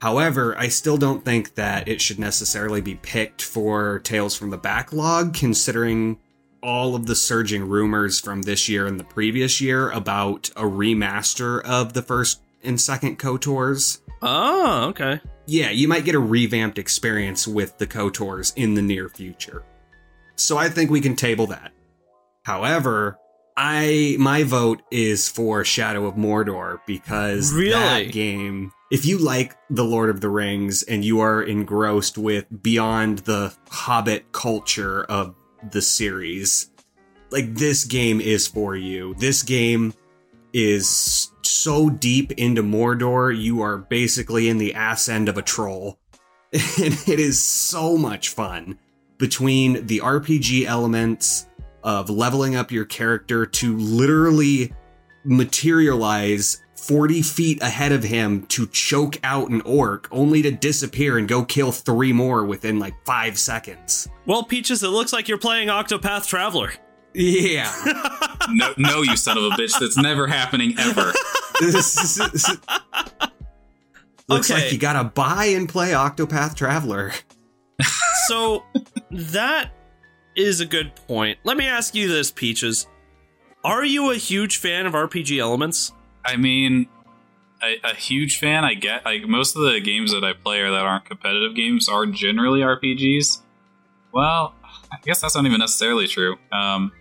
Speaker 3: However, I still don't think that it should necessarily be picked for Tales from the Backlog, considering all of the surging rumors from this year and the previous year about a remaster of the first and second KOTORs.
Speaker 1: Oh, okay.
Speaker 3: Yeah, you might get a revamped experience with the KOTORs in the near future. So I think we can table that. However, I my vote is for Shadow of Mordor because
Speaker 1: Really?
Speaker 3: that game if you like The Lord of the Rings and you are engrossed with beyond the hobbit culture of the series, like this game is for you. This game is so deep into Mordor, you are basically in the ass end of a troll. And it is so much fun between the RPG elements of leveling up your character to literally materialize 40 feet ahead of him to choke out an orc only to disappear and go kill three more within like five seconds.
Speaker 1: Well, Peaches, it looks like you're playing Octopath Traveler.
Speaker 3: Yeah.
Speaker 2: No, no, you son of a bitch. That's never happening ever.
Speaker 3: Looks
Speaker 1: Okay.
Speaker 3: like you gotta buy and play Octopath Traveler.
Speaker 1: So that is a good point. Let me ask you this, Peaches. Are you a huge fan of RPG elements?
Speaker 2: I mean, a, a huge fan. I get like most of the games that I play or that aren't competitive games are generally RPGs. Well, I guess that's not even necessarily true. Um,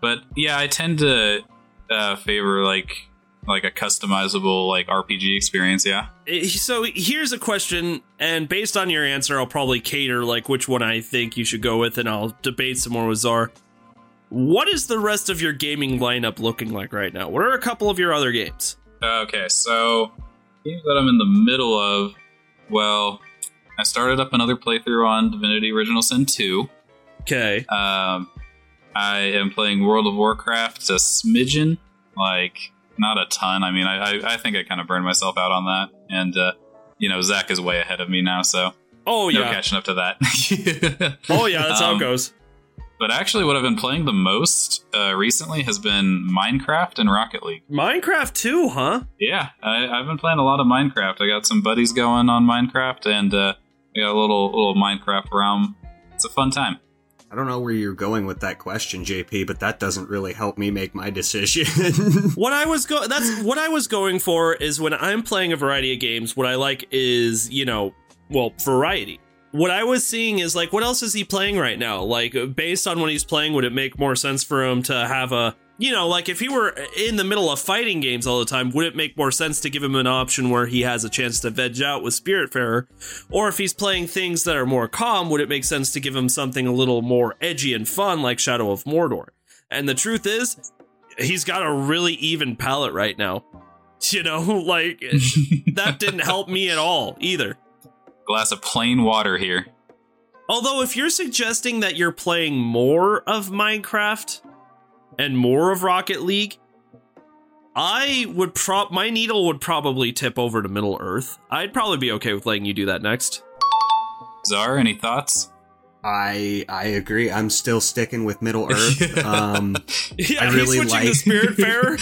Speaker 2: but yeah, I tend to uh, favor like like a customizable like RPG experience. Yeah.
Speaker 1: Eh, So here's a question, and based on your answer, I'll probably cater like which one I think you should go with, and I'll debate some more with Zar. What is the rest of your gaming lineup looking like right now? What are a couple of your other games?
Speaker 2: Okay, so games that I'm in the middle of. Well, I started up another playthrough on Divinity Original Sin 2.
Speaker 1: Okay.
Speaker 2: Um, I am playing World of Warcraft a smidgen, like not a ton. I mean, I I, I think I kind of burned myself out on that, and uh, you know, Zach is way ahead of me now, so
Speaker 1: Oh yeah, no
Speaker 2: catching up to that.
Speaker 1: Oh yeah, that's how
Speaker 2: Um,
Speaker 1: it goes.
Speaker 2: But actually, what I've been playing the most uh, recently has been Minecraft and Rocket League.
Speaker 1: Minecraft too, huh?
Speaker 2: Yeah, I, I've been playing a lot of Minecraft. I got some buddies going on Minecraft, and uh, I got a little little Minecraft realm. It's a fun time.
Speaker 3: I don't know where you're going with that question, JP, but that doesn't really help me make my decision.
Speaker 1: what I was go that's what I was going for is when I'm playing a variety of games, what I like is, you know, well, variety. What I was seeing is like what else is he playing right now? Like based on what he's playing, would it make more sense for him to have a you know, like if he were in the middle of fighting games all the time, would it make more sense to give him an option where he has a chance to veg out with Spiritfarer? Or if he's playing things that are more calm, would it make sense to give him something a little more edgy and fun like Shadow of Mordor? And the truth is, he's got a really even palette right now. You know, like that didn't help me at all either.
Speaker 2: Glass of plain water here.
Speaker 1: Although, if you're suggesting that you're playing more of Minecraft, and more of Rocket League, I would prop my needle would probably tip over to Middle Earth. I'd probably be okay with letting you do that next.
Speaker 2: Zar, any thoughts?
Speaker 3: I I agree. I'm still sticking with Middle Earth. Um,
Speaker 1: yeah, I really he's switching like the Spiritfarer.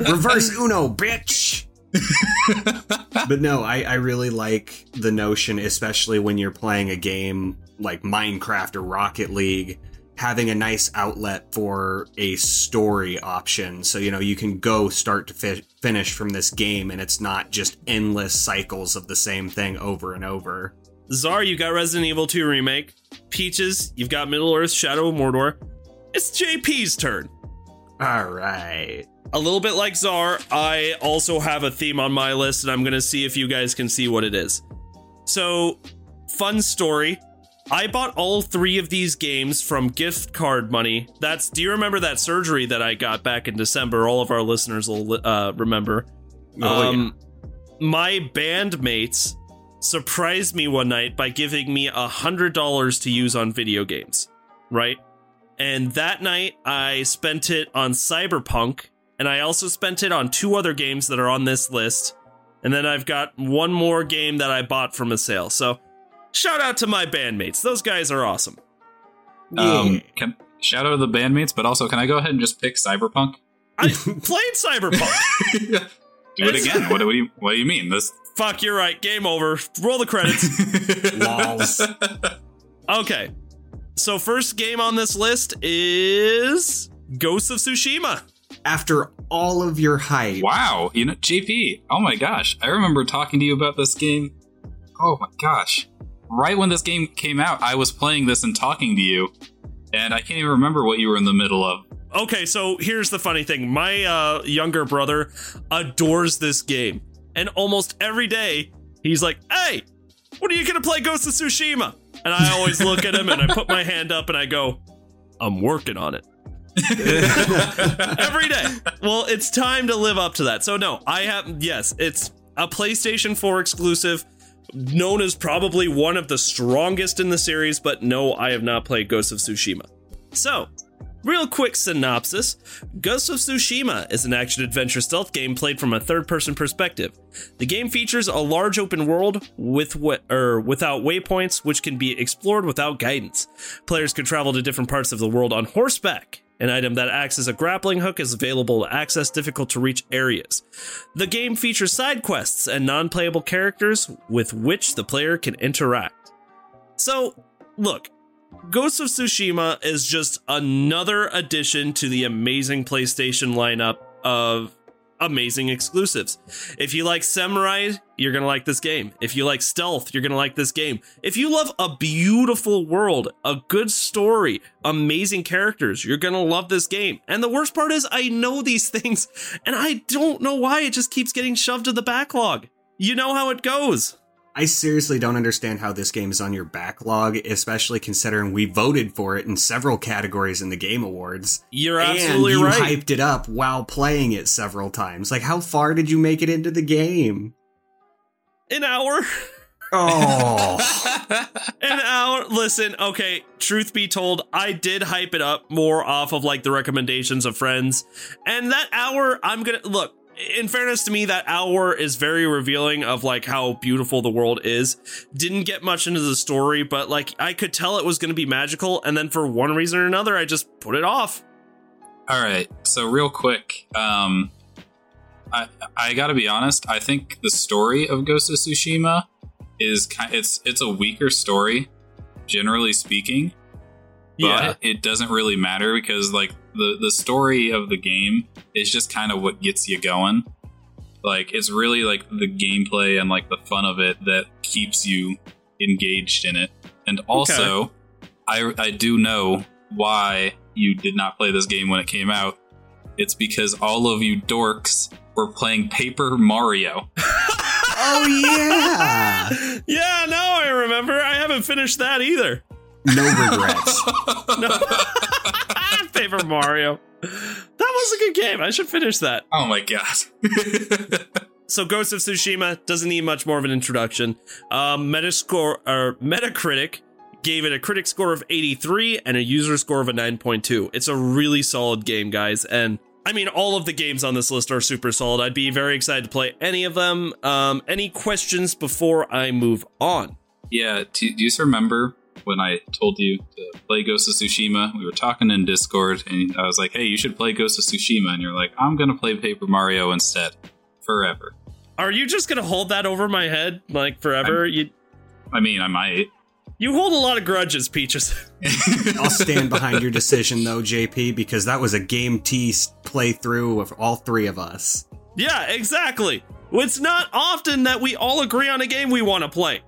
Speaker 3: Reverse Uno, bitch. but no, I, I really like the notion, especially when you're playing a game like Minecraft or Rocket League, having a nice outlet for a story option. So, you know, you can go start to fi- finish from this game and it's not just endless cycles of the same thing over and over.
Speaker 1: Zar, you got Resident Evil 2 Remake. Peaches, you've got Middle Earth Shadow of Mordor. It's JP's turn.
Speaker 3: All right.
Speaker 1: A little bit like Zar, I also have a theme on my list, and I'm going to see if you guys can see what it is. So, fun story I bought all three of these games from gift card money. That's. Do you remember that surgery that I got back in December? All of our listeners will uh, remember. Oh, um, yeah. My bandmates surprised me one night by giving me a hundred dollars to use on video games. Right, and that night I spent it on Cyberpunk, and I also spent it on two other games that are on this list. And then I've got one more game that I bought from a sale. So shout out to my bandmates. Those guys are awesome.
Speaker 2: Um, can, shout out to the bandmates, but also, can I go ahead and just pick Cyberpunk?
Speaker 1: I played Cyberpunk.
Speaker 2: do it again. What do you What do you mean? This.
Speaker 1: Fuck, you're right. Game over. Roll the credits.
Speaker 3: Lols.
Speaker 1: Okay. So first game on this list is Ghost of Tsushima.
Speaker 3: After all of your hype.
Speaker 2: Wow, you know, JP. Oh my gosh, I remember talking to you about this game. Oh my gosh, right when this game came out, I was playing this and talking to you, and I can't even remember what you were in the middle of.
Speaker 1: Okay, so here's the funny thing. My uh, younger brother adores this game. And almost every day, he's like, hey, when are you going to play Ghost of Tsushima? And I always look at him and I put my hand up and I go, I'm working on it. every day. Well, it's time to live up to that. So, no, I have, yes, it's a PlayStation 4 exclusive known as probably one of the strongest in the series, but no, I have not played Ghost of Tsushima. So, real quick synopsis Ghost of Tsushima is an action adventure stealth game played from a third person perspective. The game features a large open world with what er, without waypoints, which can be explored without guidance. Players can travel to different parts of the world on horseback an item that acts as a grappling hook is available to access difficult to reach areas. The game features side quests and non playable characters with which the player can interact. So, look, Ghost of Tsushima is just another addition to the amazing PlayStation lineup of amazing exclusives. If you like Samurai, you're going to like this game. If you like stealth, you're going to like this game. If you love a beautiful world, a good story, amazing characters, you're going to love this game. And the worst part is, I know these things, and I don't know why it just keeps getting shoved to the backlog. You know how it goes.
Speaker 3: I seriously don't understand how this game is on your backlog, especially considering we voted for it in several categories in the Game Awards.
Speaker 1: You're absolutely and you
Speaker 3: right. hyped it up while playing it several times. Like, how far did you make it into the game?
Speaker 1: An hour.
Speaker 3: Oh.
Speaker 1: An hour. Listen, okay, truth be told, I did hype it up more off of like the recommendations of friends. And that hour, I'm gonna look, in fairness to me, that hour is very revealing of like how beautiful the world is. Didn't get much into the story, but like I could tell it was going to be magical, and then for one reason or another, I just put it off.
Speaker 2: All right, so real quick, um, I I got to be honest. I think the story of Ghost of Tsushima is kind. It's it's a weaker story. generally speaking. But
Speaker 1: Yeah.
Speaker 2: it doesn't really matter because like the the story of the game is just kind of what gets you going. Like it's really like the gameplay and like the fun of it that keeps you engaged in it. And also, I I do know why you did not play this game when it came out. It's because all of you dorks were playing Paper Mario.
Speaker 3: Oh yeah.
Speaker 1: yeah, no, I remember. I haven't finished that either.
Speaker 3: No regrets.
Speaker 1: Paper Mario. That was a good game. I should finish that.
Speaker 2: oh my god.
Speaker 1: So Ghost of Tsushima doesn't need much more of an introduction. Um, Metascore or Metacritic gave it a critic score of 83 and a user score of a 9.2. It's a really solid game, guys, and I mean all of the games on this list are super solid. I'd be very excited to play any of them. Um, any questions before I move on?
Speaker 2: Yeah, do, do you remember when I told you to play Ghost of Tsushima? We were talking in Discord, and I was like, "Hey, you should play Ghost of Tsushima," and you're like, "I'm gonna play Paper Mario instead, forever."
Speaker 1: Are you just gonna hold that over my head like forever? you
Speaker 2: I mean, I might.
Speaker 1: you hold a lot of grudges, Peaches.
Speaker 3: I'll stand behind your decision though, JP, because that was a Game Tea playthrough of all three of us.
Speaker 1: Yeah, exactly. It's not often that we all agree on a game we want to play.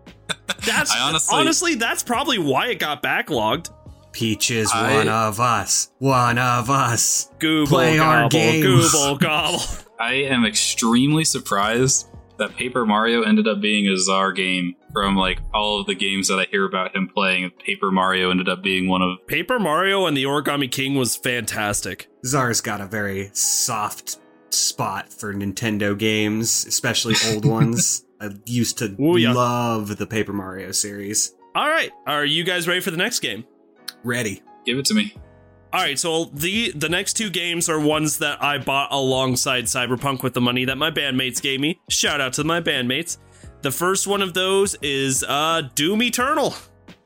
Speaker 1: That's
Speaker 2: I honestly-
Speaker 1: honestly, that's probably why it got backlogged.
Speaker 3: Peach is
Speaker 2: I-
Speaker 3: one of us. One of us.
Speaker 1: Google
Speaker 3: Play our
Speaker 1: gobble,
Speaker 3: games.
Speaker 1: Google gobble.
Speaker 2: I am extremely surprised that Paper Mario ended up being a Zar game from like all of the games that I hear about him playing. Paper Mario ended up being one of
Speaker 1: Paper Mario and the Origami King was fantastic.
Speaker 3: Zar's got a very soft spot for Nintendo games, especially old ones. I used to
Speaker 1: Ooh, yeah.
Speaker 3: love the Paper Mario series.
Speaker 1: All right, are you guys ready for the next game?
Speaker 3: Ready.
Speaker 2: give it to me.
Speaker 1: All right, so the the next two games are ones that I bought alongside Cyberpunk with the money that my bandmates gave me. Shout out to my bandmates. The first one of those is uh Doom Eternal.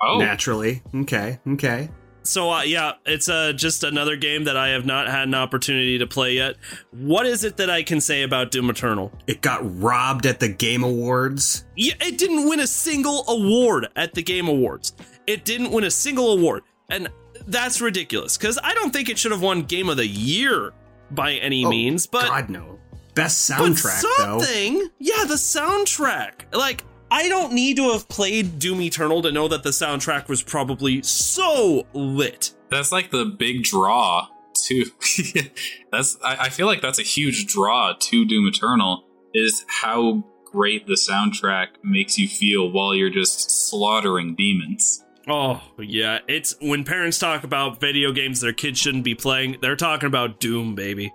Speaker 2: Oh,
Speaker 3: Naturally. Okay. Okay.
Speaker 1: So uh, yeah, it's uh, just another game that I have not had an opportunity to play yet. What is it that I can say about Doom Eternal?
Speaker 3: It got robbed at the Game Awards.
Speaker 1: Yeah, it didn't win a single award at the Game Awards. It didn't win a single award, and that's ridiculous. Because I don't think it should have won Game of the Year by any
Speaker 3: Oh,
Speaker 1: means. But
Speaker 3: God no. Best
Speaker 1: but
Speaker 3: soundtrack though.
Speaker 1: something, yeah, the soundtrack. Like I don't need to have played Doom Eternal to know that the soundtrack was probably so lit.
Speaker 2: that's like the big draw too. that's I, I feel like that's a huge draw to Doom Eternal is how great the soundtrack makes you feel while you're just slaughtering demons.
Speaker 1: Oh, yeah. It's when parents talk about video games their kids shouldn't be playing, they're talking about Doom, baby.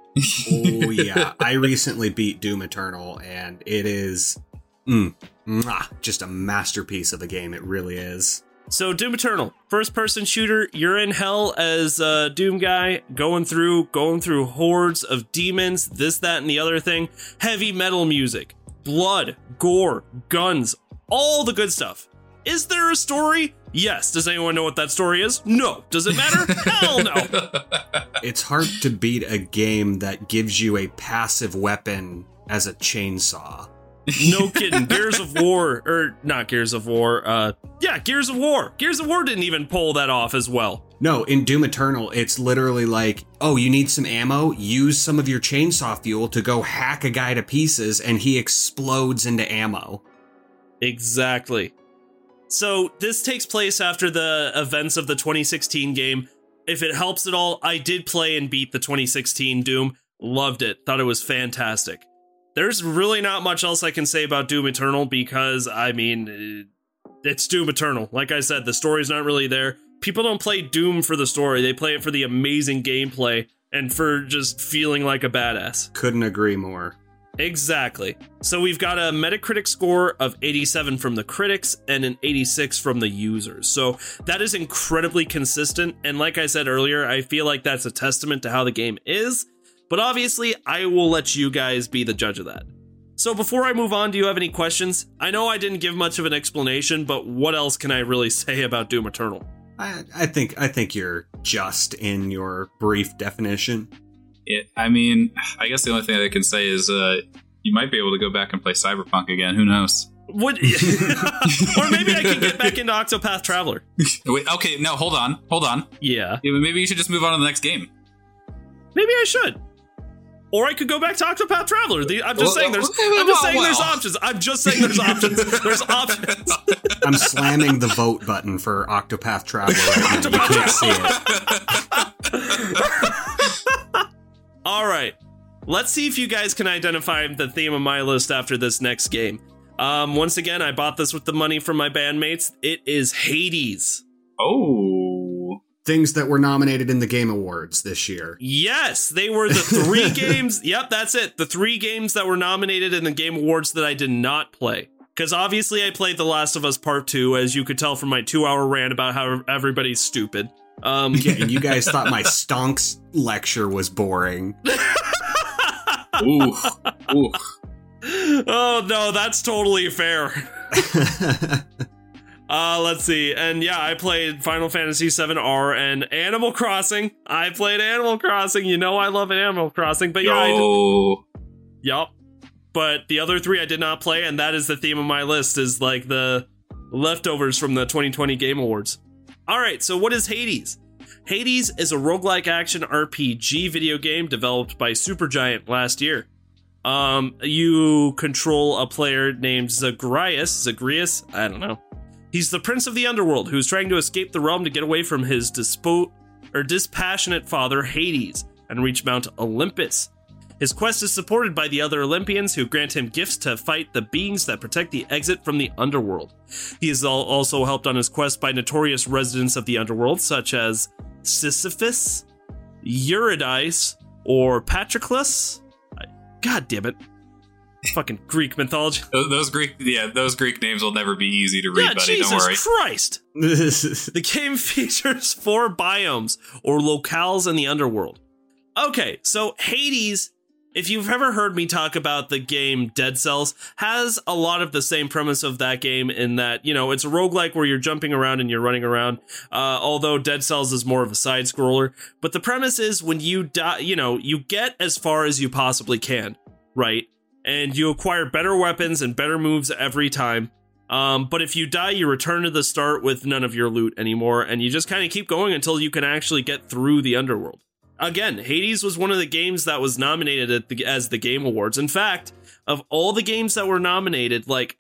Speaker 3: oh yeah. I recently beat Doom Eternal and it is mm, mwah, just a masterpiece of a game. It really is.
Speaker 1: So, Doom Eternal, first person shooter, you're in hell as a Doom guy, going through going through hordes of demons, this that and the other thing. Heavy metal music, blood, gore, guns, all the good stuff. Is there a story? Yes. Does anyone know what that story is? No. Does it matter? Hell no.
Speaker 3: It's hard to beat a game that gives you a passive weapon as a chainsaw.
Speaker 1: No kidding. Gears of War, or not Gears of War. Uh, yeah, Gears of War. Gears of War didn't even pull that off as well.
Speaker 3: No, in Doom Eternal, it's literally like, oh, you need some ammo? Use some of your chainsaw fuel to go hack a guy to pieces, and he explodes into ammo.
Speaker 1: Exactly. So this takes place after the events of the 2016 game. If it helps at all, I did play and beat the 2016 Doom. Loved it. Thought it was fantastic. There's really not much else I can say about Doom Eternal because, I mean, eh, it's Doom Eternal. Like I said, the story's not really there. People don't play Doom for the story, they play it for the amazing gameplay and for just feeling like a badass.
Speaker 3: Couldn't agree more.
Speaker 1: Exactly. So we've got a Metacritic score of 87 from the critics and an 86 from the users. So that is incredibly consistent. And like I said earlier, I feel like that's a testament to how the game is. But obviously, I will let you guys be the judge of that. So before I move on, do you have any questions? I know I didn't give much of an explanation, but what else can I really say about Doom Eternal?
Speaker 3: I, I think I think you're just in your brief definition.
Speaker 2: It, I mean, I guess the only thing I can say is uh, you might be able to go back and play Cyberpunk again. Who knows?
Speaker 1: Would or maybe I can get back into Octopath Traveler.
Speaker 2: Wait, okay, no, hold on, hold on.
Speaker 1: Yeah,
Speaker 2: Yeah, Maybe you should just move on to the next game.
Speaker 1: maybe I should. Or I could go back to Octopath Traveler. The, I'm just saying there's. I'm just saying there's options. I'm just saying there's options. There's options.
Speaker 3: I'm slamming the vote button for Octopath Traveler right now. You can't see it.
Speaker 1: All right. Let's see if you guys can identify the theme of my list after this next game. Um, once again, I bought this with the money from my bandmates. It is Hades.
Speaker 2: Oh.
Speaker 3: Things that were nominated in the Game Awards this year.
Speaker 1: Yes, they were the three games. Yep, that's it. The three games that were nominated in the Game Awards that I did not play. Because obviously, I played The Last of Us Part 2, as you could tell from my two hour rant about how everybody's stupid. Um,
Speaker 3: Yeah, and you guys thought my stonks lecture was boring.
Speaker 2: Ooh. Ooh.
Speaker 1: oh, no, that's totally fair. Uh, let's see. And yeah, I played Final Fantasy VII R and Animal Crossing. I played Animal Crossing. You know I love Animal Crossing, but yeah, I did- Yup. But the other three I did not play, and that is the theme of my list, is like the leftovers from the 2020 Game Awards. Alright, so what is Hades? Hades is a roguelike action RPG video game developed by Supergiant last year. Um, you control a player named Zagreus. Zagreus? I don't know. He's the prince of the underworld who's trying to escape the realm to get away from his dispo- or dispassionate father Hades and reach Mount Olympus. His quest is supported by the other Olympians who grant him gifts to fight the beings that protect the exit from the underworld. He is also helped on his quest by notorious residents of the underworld such as Sisyphus, Eurydice, or Patroclus. God damn it. Fucking Greek mythology.
Speaker 2: Those, those Greek, yeah, those Greek names will never be easy to read,
Speaker 1: yeah,
Speaker 2: buddy.
Speaker 1: Jesus
Speaker 2: Don't worry.
Speaker 1: Christ. The game features four biomes or locales in the underworld. Okay, so Hades, if you've ever heard me talk about the game Dead Cells, has a lot of the same premise of that game in that, you know, it's a roguelike where you're jumping around and you're running around, uh, although Dead Cells is more of a side scroller. But the premise is when you die, you know, you get as far as you possibly can, right? And you acquire better weapons and better moves every time. Um, but if you die, you return to the start with none of your loot anymore, and you just kind of keep going until you can actually get through the underworld. Again, Hades was one of the games that was nominated at the, as the Game Awards. In fact, of all the games that were nominated, like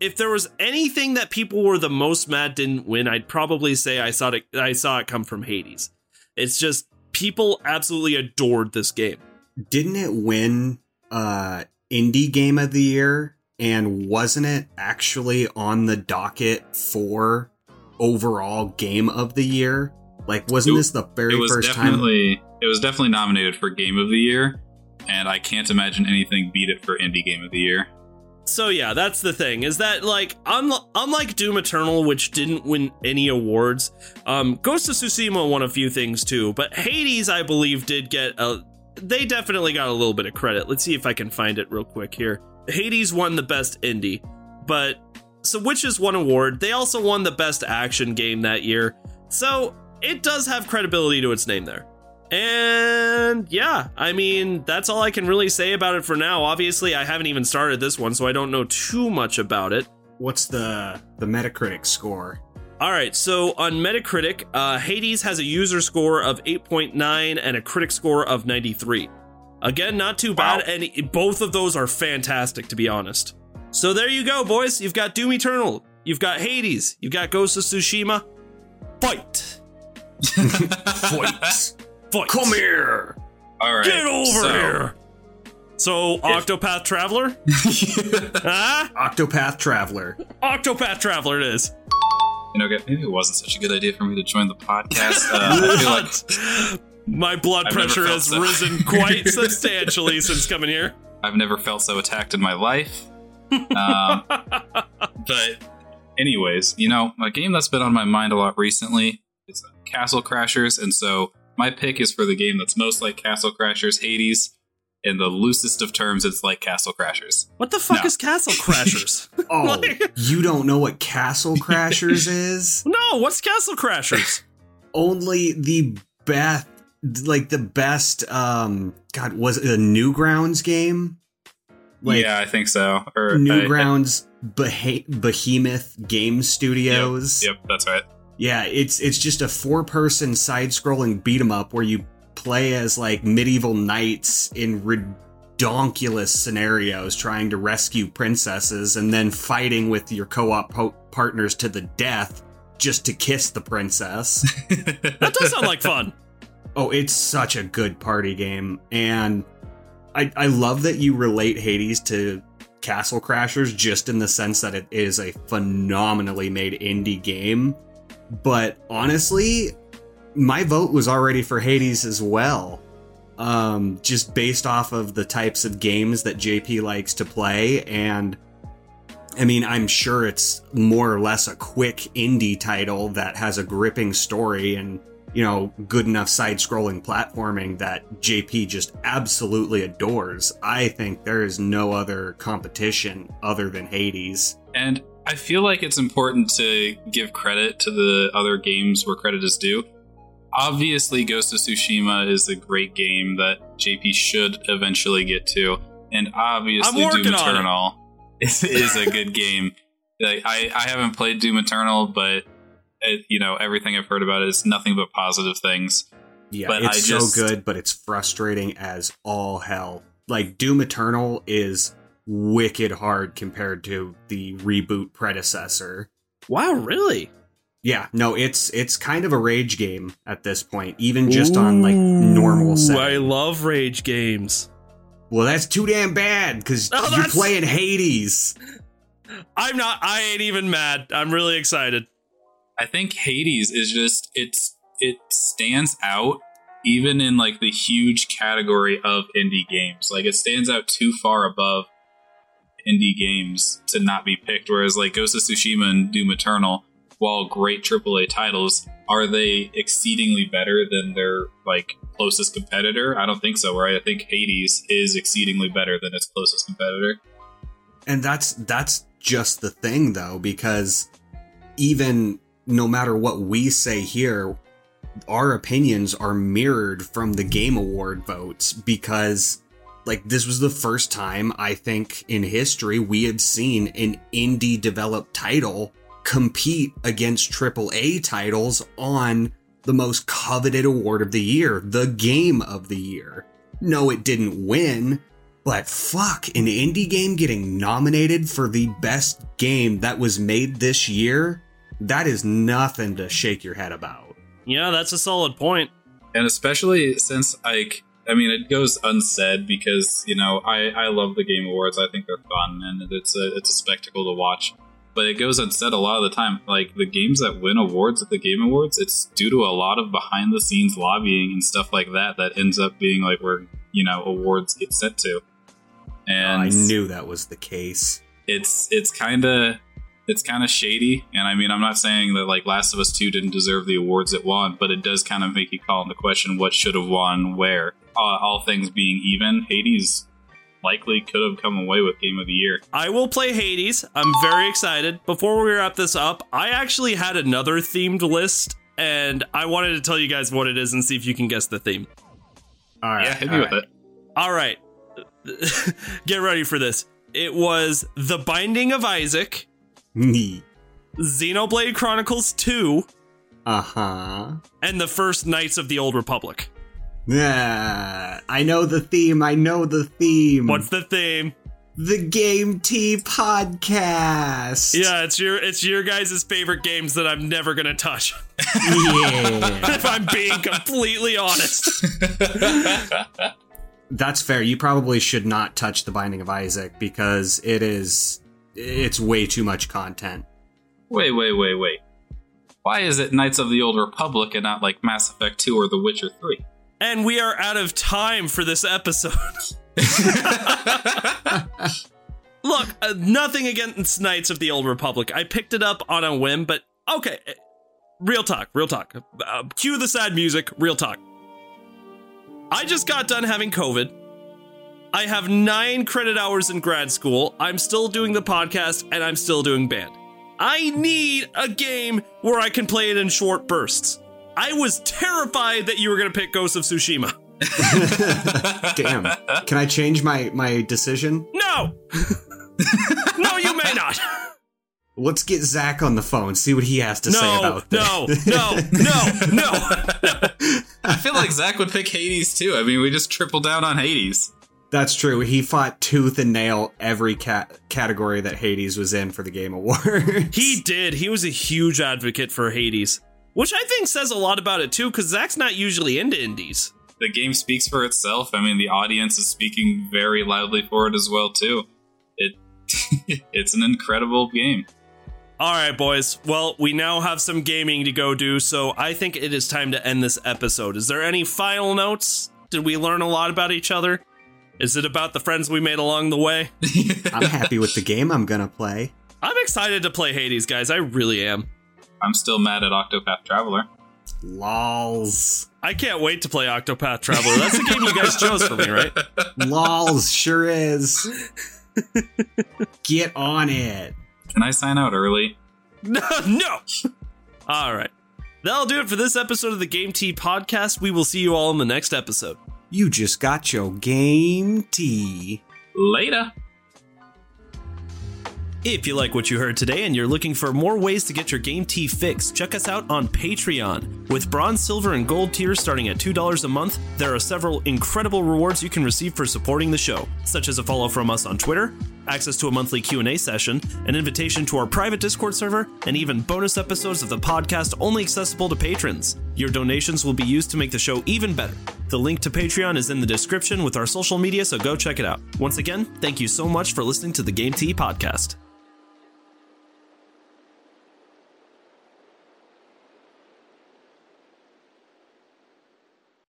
Speaker 1: if there was anything that people were the most mad didn't win, I'd probably say I saw it. I saw it come from Hades. It's just people absolutely adored this game.
Speaker 3: Didn't it win uh indie game of the year? And wasn't it actually on the docket for overall game of the year? Like, wasn't
Speaker 2: It-
Speaker 3: this the very
Speaker 2: It was
Speaker 3: first time?
Speaker 2: definitely, it was definitely nominated for Game of the Year, and I can't imagine anything beat it for Indie Game of the Year.
Speaker 1: So yeah, that's the thing is that like unlike Doom Eternal, which didn't win any awards, um, Ghost of Tsushima won a few things too. But Hades, I believe, did get a. They definitely got a little bit of credit. Let's see if I can find it real quick here. Hades won the best indie, but so Witches won award. They also won the best action game that year. So it does have credibility to its name there. And yeah, I mean, that's all I can really say about it for now. Obviously, I haven't even started this one, so I don't know too much about it.
Speaker 3: What's the the Metacritic score?
Speaker 1: All right, so on Metacritic, uh, Hades has a user score of 8.9 and a critic score of 93. Again, not too bad,
Speaker 2: Wow.
Speaker 1: and both of those are fantastic, to be honest. So there you go, boys. You've got Doom Eternal, you've got Hades, you've got Ghost of Tsushima. Fight!
Speaker 3: Fight!
Speaker 1: Fight!
Speaker 3: Come here!
Speaker 2: All right,
Speaker 1: Get over
Speaker 2: so-
Speaker 1: here! So, Octopath Traveler? huh?
Speaker 3: Octopath Traveler.
Speaker 1: Octopath Traveler it is.
Speaker 2: You know, maybe it wasn't such a good idea for me to join the podcast. Uh, I feel like
Speaker 1: My blood
Speaker 2: I've
Speaker 1: pressure has
Speaker 2: so.
Speaker 1: risen quite substantially since coming here.
Speaker 2: I've never felt so attacked in my life. Um, but, anyways, you know, a game that's been on my mind a lot recently is Castle Crashers, and so my pick is for the game that's most like Castle Crashers, Hades. In the loosest of terms, it's like Castle Crashers.
Speaker 1: What the fuck
Speaker 2: No.
Speaker 1: is Castle Crashers?
Speaker 3: Oh,
Speaker 1: Like-
Speaker 3: you don't know what Castle Crashers is?
Speaker 1: no, what's Castle Crashers?
Speaker 3: Only the best, like the best. Um, God, was it a Newgrounds game? Like
Speaker 2: yeah, I think so. Or I-
Speaker 3: Newgrounds Beh- Behemoth Game Studios.
Speaker 2: Yep, that's right.
Speaker 3: Yeah, it's it's just a four person side scrolling beat 'em up where you play as like medieval knights in redonkulous scenarios trying to rescue princesses and then fighting with your co-op po- partners to the death just to kiss the princess.
Speaker 1: That does sound like fun.
Speaker 3: oh, it's such a good party game and I I love that you relate Hades to Castle Crashers just in the sense that it is a phenomenally made indie game. But honestly, my vote was already for Hades as well. Um, just based off of the types of games that JP likes to play. And I mean, I'm sure it's more or less a quick indie title that has a gripping story and, you know, good enough side scrolling platforming that JP just absolutely adores. I think there is no other competition other than Hades.
Speaker 2: And I feel like it's important to give credit to the other games where credit is due. Obviously, Ghost of Tsushima is a great game that JP should eventually get to, and obviously, Doom
Speaker 1: working on it.
Speaker 2: Eternal is, is a good game. Like, I I haven't played Doom Eternal, but it, you know everything I've heard about it is nothing but positive things.
Speaker 3: Yeah,
Speaker 2: But
Speaker 3: it's
Speaker 2: I
Speaker 3: so good, but it's frustrating as all hell. Like Doom Eternal is wicked hard compared to the reboot predecessor.
Speaker 1: Wow, really?
Speaker 3: Yeah, no, it's it's kind of a rage game at this point, even just on like normal
Speaker 1: Ooh,
Speaker 3: setting.
Speaker 1: I love rage games.
Speaker 3: well, that's too damn bad because
Speaker 1: Oh,
Speaker 3: you're
Speaker 1: that's-
Speaker 3: playing Hades.
Speaker 1: I'm not. I ain't even mad. I'm really excited.
Speaker 2: I think Hades is just it's it stands out even in like the huge category of indie games. Like it stands out too far above indie games to not be picked. Whereas like Ghost of Tsushima and Doom Eternal, while great AAA titles, are they exceedingly better than their like closest competitor? I don't think so. Right? I think Hades is exceedingly better than its closest competitor.
Speaker 3: And that's that's just the thing though, because even no matter what we say here, our opinions are mirrored from the game award votes because like this was the first time I think in history we have seen an indie developed title compete against AAA titles on the most coveted award of the year, the game of the year. No, it didn't win, but fuck, an indie game getting nominated for the best game that was made this year, that is nothing to shake your head about.
Speaker 1: Yeah, that's a solid point.
Speaker 2: and especially since like I mean it goes unsaid because you know I I love the game awards I think they're fun and it's a it's a spectacle to watch but it goes unsaid a lot of the time. Like the games that win awards at the game awards it's due to a lot of behind the scenes lobbying and stuff like that that ends up being like where you know awards get sent to. And
Speaker 3: I knew that was the case.
Speaker 2: it's it's kind of it's kind of shady. And i mean i'm not saying that like last of us 2 didn't deserve the awards it won but it does kind of make you call into question what should have won where. Uh, all things being even hades likely could have come away with game of the year
Speaker 1: I will play Hades. I'm very excited. Before we wrap this up, I actually had another themed list, and I wanted to tell you guys what it is and see if you can guess the theme.
Speaker 3: All right.
Speaker 2: yeah hit
Speaker 3: all
Speaker 2: me
Speaker 3: right.
Speaker 2: with it
Speaker 1: All right. Get ready for this. It was The Binding of Isaac,
Speaker 3: Neat.
Speaker 1: Xenoblade Chronicles 2,
Speaker 3: Uh huh.
Speaker 1: and the first Knights of the Old Republic.
Speaker 3: Yeah, I know the theme. I know the theme.
Speaker 1: What's the theme?
Speaker 3: the Game Tea podcast?
Speaker 1: Yeah, it's your it's your guys' favorite games that I'm never gonna touch.
Speaker 3: yeah.
Speaker 1: if I'm being completely honest.
Speaker 3: That's fair. You probably should not touch the Binding of Isaac because it is it's way too much content.
Speaker 2: wait wait wait wait why is it knights of the old republic and not like mass effect 2 or the witcher 3
Speaker 1: And we are out of time for this episode. Look, uh, nothing against Knights of the Old Republic. I picked it up on a whim, but okay. Real talk, real talk. Uh, cue the sad music, real talk. I just got done having COVID. I have nine credit hours in grad school. I'm still doing the podcast and I'm still doing band. I need a game where I can play it in short bursts. I was terrified that you were going to pick Ghost of Tsushima.
Speaker 3: Damn. Can I change my my decision?
Speaker 1: No! no, you may not.
Speaker 3: Let's get Zach on the phone, see what he has to say about this.
Speaker 1: no, no, no, no.
Speaker 2: I feel like Zach would pick Hades too. I mean, we just triple down on Hades.
Speaker 3: That's true. He fought tooth and nail every cat- category that Hades was in for the Game Awards.
Speaker 1: He did. He was a huge advocate for Hades, which I think says a lot about it too, because Zach's not usually into indies.
Speaker 2: The game speaks for itself. I mean, the audience is speaking very loudly for it as well too. It it's an incredible game.
Speaker 1: All right, boys. Well, we now have some gaming to go do, so I think it is time to end this episode. Is there any final notes? Did we learn a lot about each other? Is it about the friends we made along the way?
Speaker 3: I'm happy with the game I'm gonna play.
Speaker 1: I'm excited to play Hades, guys. I really am.
Speaker 2: I'm still mad at Octopath Traveler.
Speaker 3: Lols.
Speaker 1: I can't wait to play Octopath Traveler. That's the game you guys chose for me, right?
Speaker 3: Lols sure is. Get on it.
Speaker 2: Can I sign out early?
Speaker 1: No, no. All right. That'll do it for this episode of the Game Tea podcast. We will see you all in the next episode.
Speaker 3: You just got your game tea.
Speaker 2: Later.
Speaker 1: If you like what you heard today and you're looking for more ways to get your game tea fix, check us out on Patreon. With bronze, silver, and gold tiers starting at $2 a month, there are several incredible rewards you can receive for supporting the show, such as a follow from us on Twitter, access to a monthly Q&A session, an invitation to our private Discord server, and even bonus episodes of the podcast only accessible to patrons. Your donations will be used to make the show even better. The link to Patreon is in the description with our social media, so go check it out. Once again, thank you so much for listening to the Game Tea podcast.